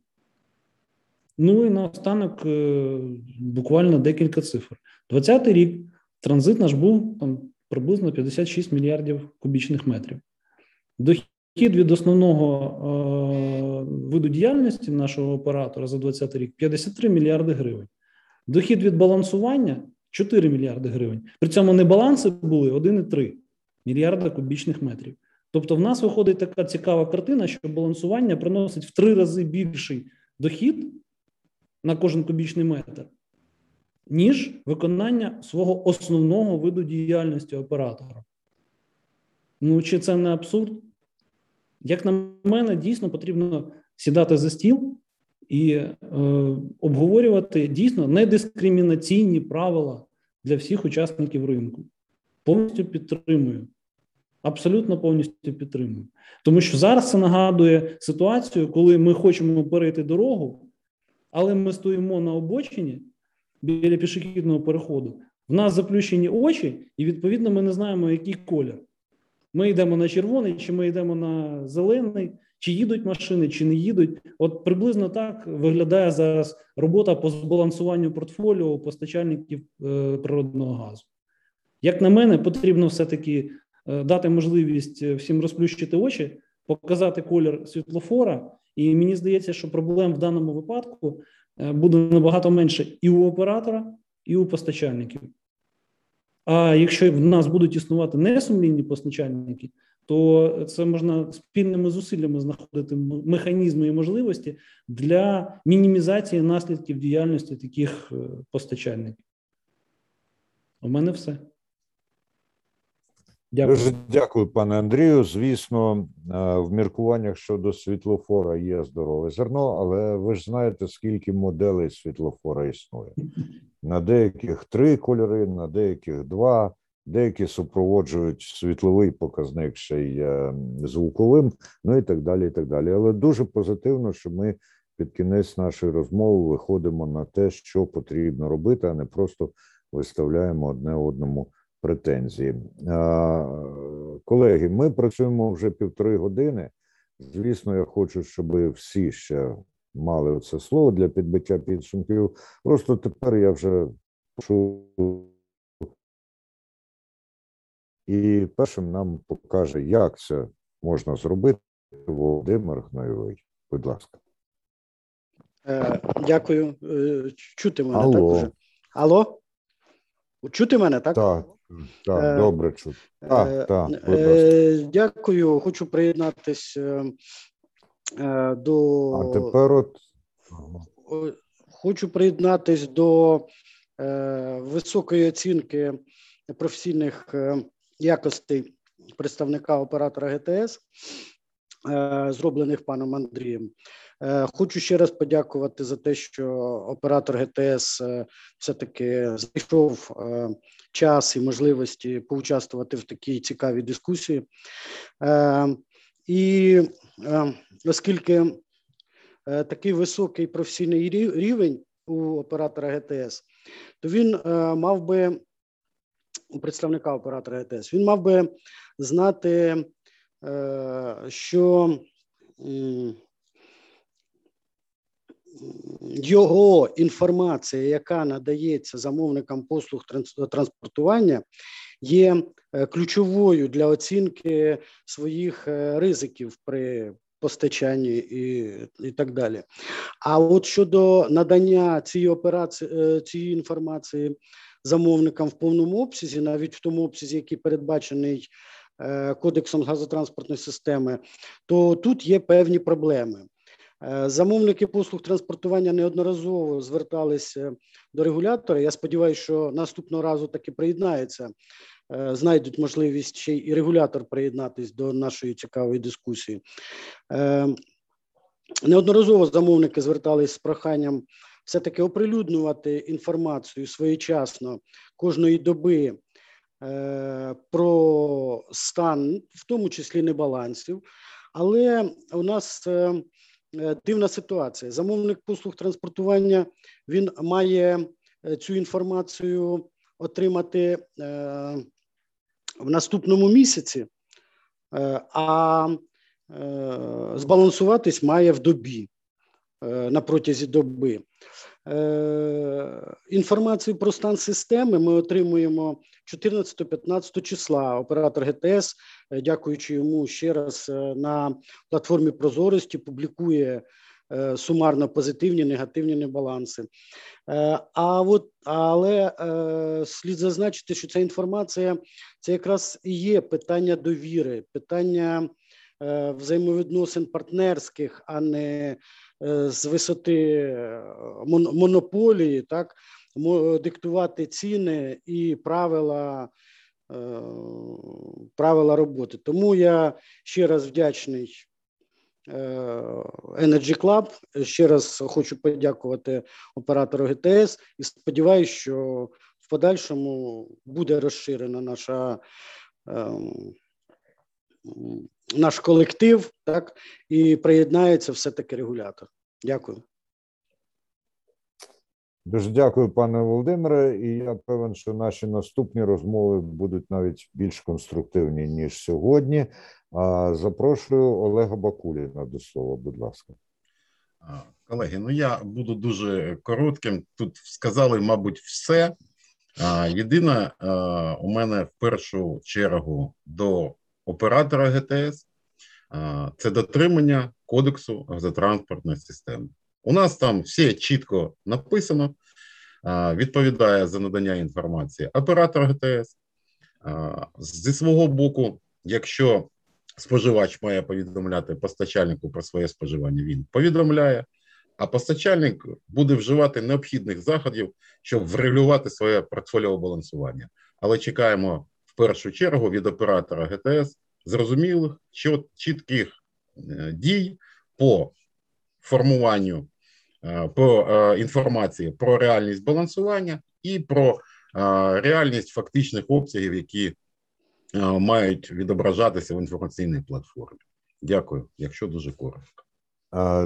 Ну і наостанок е, буквально декілька цифр. 20-й рік транзит наш був там приблизно 56 мільярдів кубічних метрів. Дохід від основного е, виду діяльності нашого оператора за 20 рік 53 мільярди гривень. Дохід від балансування 4 мільярди гривень. При цьому не баланси були 1,3 мільярда кубічних метрів. Тобто, в нас виходить така цікава картина, що балансування приносить в три рази більший дохід на кожен кубічний метр, ніж виконання свого основного виду діяльності оператора. Ну, чи це не абсурд? Як на мене, дійсно потрібно сідати за стіл і е, обговорювати дійсно недискримінаційні правила для всіх учасників ринку. Повністю підтримую. Абсолютно повністю підтримую. Тому що зараз це нагадує ситуацію, коли ми хочемо перейти дорогу, але ми стоїмо на обочині біля пішохідного переходу. В нас заплющені очі, і відповідно ми не знаємо, який колір. Ми йдемо на червоний, чи ми йдемо на зелений, чи їдуть машини, чи не їдуть. От приблизно так виглядає зараз робота по збалансуванню портфоліо постачальників е, природного газу. Як на мене, потрібно все-таки е, дати можливість всім розплющити очі, показати колір світлофора, і мені здається, що проблем в даному випадку е, буде набагато менше і у оператора, і у постачальників. А якщо в нас будуть існувати несумлінні постачальники, то це можна спільними зусиллями знаходити механізми і можливості для мінімізації наслідків діяльності таких е, постачальників. У мене все. Дякую. Дуже дякую, пане Андрію. Звісно, е, в міркуваннях щодо світлофора є здорове зерно, але ви ж знаєте, скільки моделей світлофора існує. На деяких три кольори, на деяких два, деякі супроводжують світловий показник ще й е, звуковим, ну і так далі. і так далі. Але дуже позитивно, що ми під кінець нашої розмови виходимо на те, що потрібно робити, а не просто виставляємо одне одному претензії. Колеги, ми працюємо вже півтори години. Звісно, я хочу, щоб всі ще мали це слово для підбиття підсумків. Просто тепер я вже прошу. І першим нам покаже, як це можна зробити Володимир Гнойовий. Будь ласка. Е, дякую. Е, чути мене Алло. так уже? Алло? Чути мене, так? Так. Так, е, добре чути. Так, так, е, Дякую, хочу приєднатися е, до. А тепер от. Хочу приєднатись до високої оцінки професійних якостей представника оператора ГТС, зроблених паном Андрієм. Хочу ще раз подякувати за те, що оператор ГТС все таки знайшов час і можливості поучаствувати в такій цікавій дискусії. Е, І е, оскільки е, такий високий професійний рівень у оператора ГТС, то він мав би у представника оператора ГТС, він мав би знати, що його інформація, яка надається замовникам послуг транспортування, є е, ключовою для оцінки своїх е, ризиків при постачанні і і так далі. А от щодо надання цієї операції е, цієї інформації замовникам в повному обсязі, навіть в тому обсязі, який передбачений кодексом газотранспортної системи, то тут є певні проблеми. Е, замовники послуг транспортування неодноразово зверталися до регулятора. Я сподіваюся, що наступного разу таки приєднаються, е, знайдуть можливість ще і регулятор приєднатись до нашої цікавої дискусії. Е, неодноразово замовники звертались з проханням все-таки оприлюднювати інформацію своєчасно кожної доби про стан, в тому числі небалансів. Але у нас дивна ситуація. Замовник послуг транспортування він має е, цю інформацію отримати е, в наступному місяці, а збалансуватись має в добі на протязі доби. Інформацію про стан системи ми отримуємо 14-15 числа оператор ГТС, е, дякуючи йому ще раз е, на платформі прозорості, публікує е, сумарно позитивні, негативні небаланси. А от, Але слід зазначити, що ця інформація це якраз і є питання довіри, питання взаємовідносин партнерських, а не з висоти монополії, так диктувати ціни і правила е, правила роботи. Тому я ще раз вдячний е, Energy Club. Ще раз хочу подякувати оператору ГТС і сподіваюся, що в подальшому буде розширена наша. Ем, наш колектив, так і приєднається все таки регулятор. Дякую. Дуже дякую, пане Володимире. І я певен, що наші наступні розмови будуть навіть більш конструктивні ніж сьогодні. Запрошую Олега Бакуліна до слова. Будь ласка. Колеги, ну я буду дуже коротким. Тут сказали, мабуть, все. Єдине, у мене в першу чергу до оператора ГТС це дотримання кодексу газотранспортної системи. У нас там все чітко написано, відповідає за надання інформації оператор ГТС. Зі свого боку, якщо споживач має повідомляти постачальнику про своє споживання, він повідомляє, а постачальник буде вживати необхідних заходів, щоб врегулювати своє портфоліо балансування. Але чекаємо в першу чергу від оператора ГТС зрозумілих, чітких е, дій по формуванню е, по е, інформації про реальність балансування і про реальність фактичних обсягів, які мають відображатися в інформаційній платформі. Дякую, якщо дуже коротко.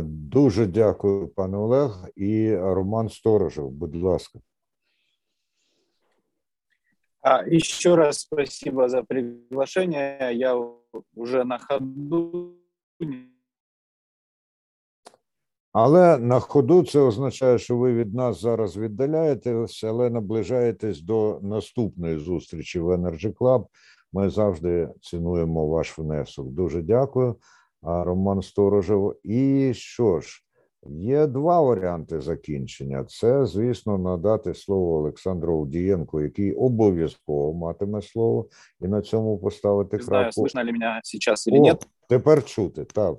Дуже дякую, пане Олег. І Роман Сторожев, будь ласка. А, еще раз спасибо за приглашение. Я уже на ходу. Але на ходу це означає, що ви від нас зараз віддаляєтесь, але наближаєтесь до наступної зустрічі в Energy Club. Ми завжди цінуємо ваш внесок. Дуже дякую, Роман Сторожев. І що ж, Є два варіанти закінчення. Це, звісно, надати слово Олександру Овдієнку, який обов'язково матиме слово, і на цьому поставити Не знаю, слышно ли мене зараз чи ні. Тепер чути, так.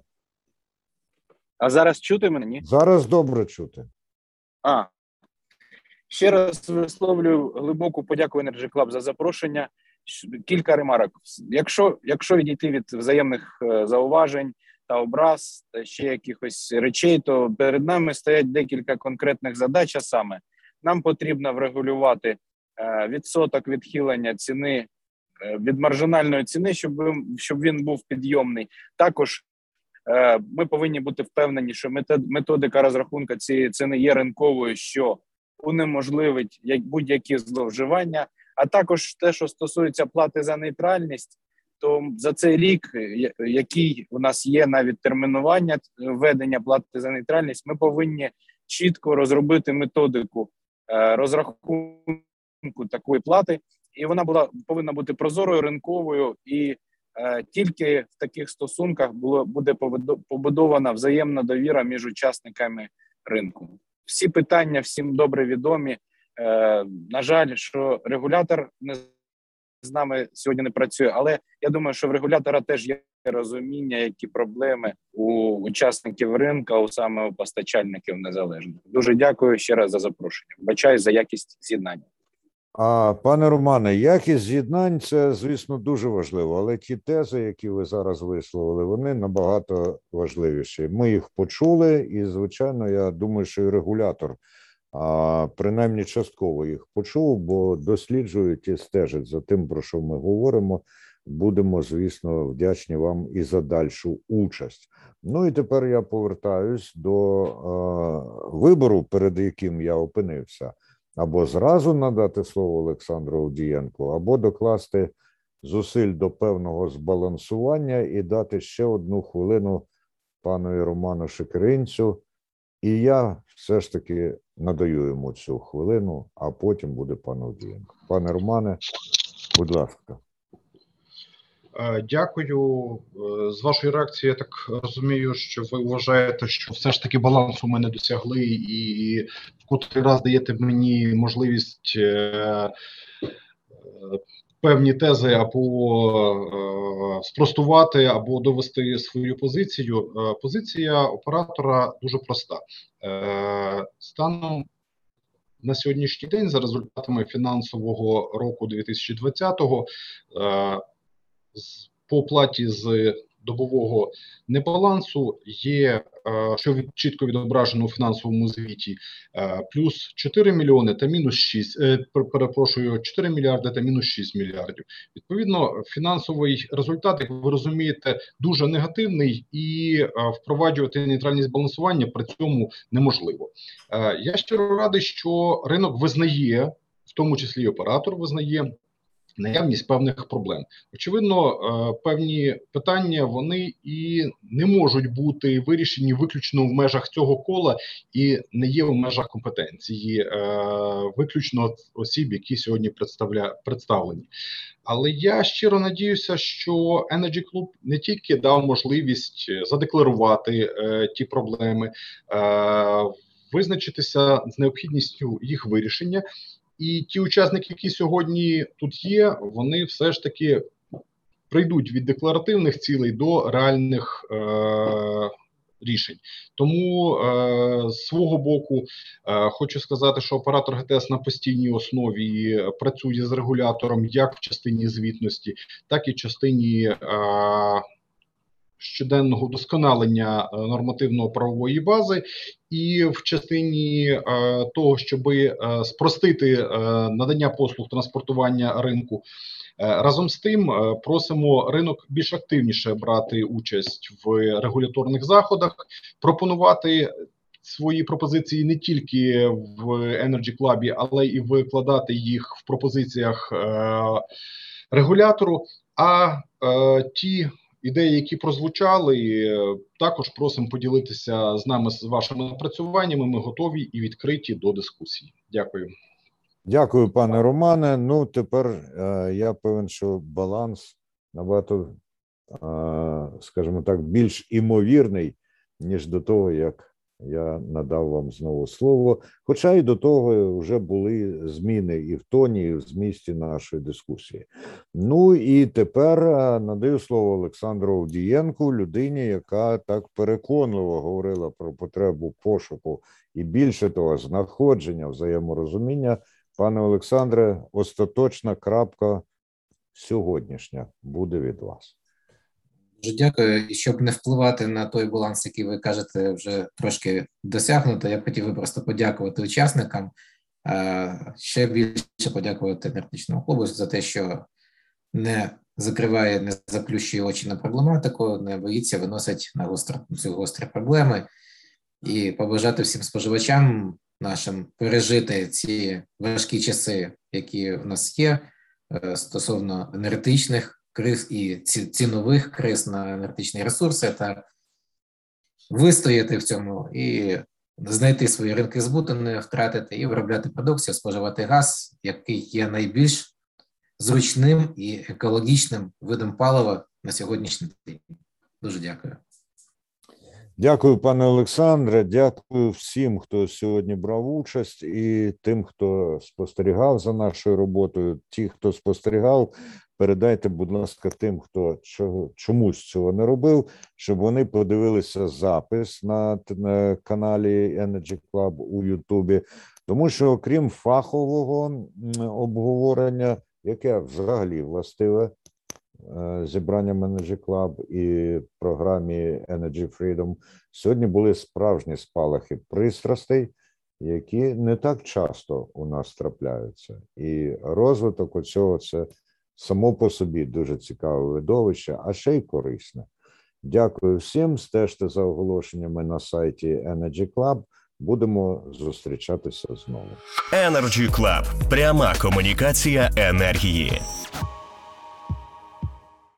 А зараз чути мене? Ні? Зараз добре чути. А, ще раз висловлюю глибоку подяку Energy Club за запрошення. Кілька ремарок. Якщо якщо відійти від взаємних е, зауважень, та образ та ще якихось речей, то перед нами стоять декілька конкретних задач. А саме нам потрібно врегулювати е, відсоток відхилення ціни е, від маржинальної ціни, щоб щоб він був підйомний. Також ми повинні бути впевнені, що методика розрахунку цієї ціни є ринковою, що унеможливить будь-які зловживання. А також те, що стосується плати за нейтральність, то за цей рік, е, який у нас є навіть термінування введення плати за нейтральність, ми повинні чітко розробити методику е, розрахунку такої плати, і вона була повинна бути прозорою ринковою, і е, тільки в таких стосунках було буде побудована взаємна довіра між учасниками ринку. Всі питання всім добре відомі. На жаль, що регулятор не з нами сьогодні не працює. Але я думаю, що в регулятора теж є розуміння, які проблеми у учасників ринку, у саме у постачальників незалежних. Дуже дякую ще раз за запрошення. Бачаю за якість з'єднання. А пане Романе, якість з'єднань це, звісно, дуже важливо, але ті тези, які ви зараз висловили, вони набагато важливіші. Ми їх почули, і звичайно, я думаю, що і регулятор а принаймні частково їх почув, бо досліджують і стежать за тим, про що ми говоримо. Будемо, звісно, вдячні вам і за дальшу участь. Ну і тепер я повертаюсь до е, вибору, перед яким я опинився, або зразу надати слово Олександру Овдієнку, або докласти зусиль до певного збалансування і дати ще одну хвилину пану Роману Шикринцю. І я все ж таки надаю йому цю хвилину, а потім буде пан Одієнко. Пане Романе, будь ласка. Е, дякую. Е, з вашої реакції, я так розумію, що ви вважаєте, що все ж таки балансу ми не досягли, і в котрий раз даєте мені можливість е, певні тези або спростувати, або довести свою позицію. Позиція оператора дуже проста. Станом на сьогоднішній день, за результатами фінансового року 2020-го, по платі з добового небалансу є, що чітко відображено у фінансовому звіті, плюс 4 мільйони та мінус 6, перепрошую, 4 мільярди та мінус 6 мільярдів. Відповідно, фінансовий результат, як ви розумієте, дуже негативний і впроваджувати нейтральність балансування при цьому неможливо. Я щиро радий, що ринок визнає, в тому числі і оператор визнає наявність певних проблем. Очевидно, е, певні питання вони і не можуть бути вирішені виключно в межах цього кола і не є в межах компетенції е, виключно осіб, які сьогодні представля представлені. Але я щиро надіюся, що Energy Club не тільки дав можливість задекларувати е, ті проблеми, е, визначитися з необхідністю їх вирішення, і ті учасники, які сьогодні тут є, вони все ж таки прийдуть від декларативних цілей до реальних е, рішень. Тому е, з свого боку е, хочу сказати, що оператор ГТС на постійній основі працює з регулятором як в частині звітності, так і в частині. Е, щоденного удосконалення е, нормативно-правової бази, і в частині е, того, щоб е, спростити надання послуг транспортування ринку. Разом з тим просимо ринок більш активніше брати участь в регуляторних заходах, пропонувати свої пропозиції не тільки в Energy Club, але і викладати їх в пропозиціях регулятору. А ті ідеї, які прозвучали, е, також просимо поділитися з нами з вашими напрацюваннями. Ми готові і відкриті до дискусії. Дякую. Дякую, пане Романе. Ну тепер е, я певен, що баланс набагато, е, скажімо так, більш імовірний ніж до того, як я надав вам знову слово. Хоча й до того вже були зміни і в тоні, і в змісті нашої дискусії. Ну і тепер е, надаю слово Олександру Овдієнку, людині, яка так переконливо говорила про потребу пошуку і більше того, знаходження взаєморозуміння. Пане Олександре, остаточна крапка сьогоднішня буде від вас. Дуже дякую. І щоб не впливати на той баланс, який ви кажете, вже трошки досягнуто. Я б хотів би просто подякувати учасникам. Ще більше подякувати енергетичному клубу за те, що не закриває, не заплющує очі на проблематику, не боїться, виносить на гостро ці гострі проблеми і побажати всім споживачам нашим пережити ці важкі часи, які в нас є е, стосовно енергетичних криз і цінових криз на енергетичні ресурси та вистояти в цьому і знайти свої ринки збуту, не втратити і виробляти продукцію, споживати газ, який є найбільш зручним і екологічним видом палива на сьогоднішній день. Дуже дякую. Дякую, пане Олександре. Дякую всім, хто сьогодні брав участь, і тим, хто спостерігав за нашою роботою. Ті, хто спостерігав, передайте, будь ласка, тим, хто чомусь цього не робив, щоб вони подивилися запис на, на каналі Energy Club у Ютубі, тому що, окрім фахового обговорення, яке взагалі властиве е, зібранням Energy Club і програмі Energy Freedom, сьогодні були справжні спалахи пристрастей. Які не так часто у нас трапляються, і розвиток оцього це само по собі дуже цікаве видовище, а ще й корисне. Дякую всім. Стежте за оголошеннями на сайті Energy Club. Будемо зустрічатися знову. Energy Club. пряма комунікація енергії.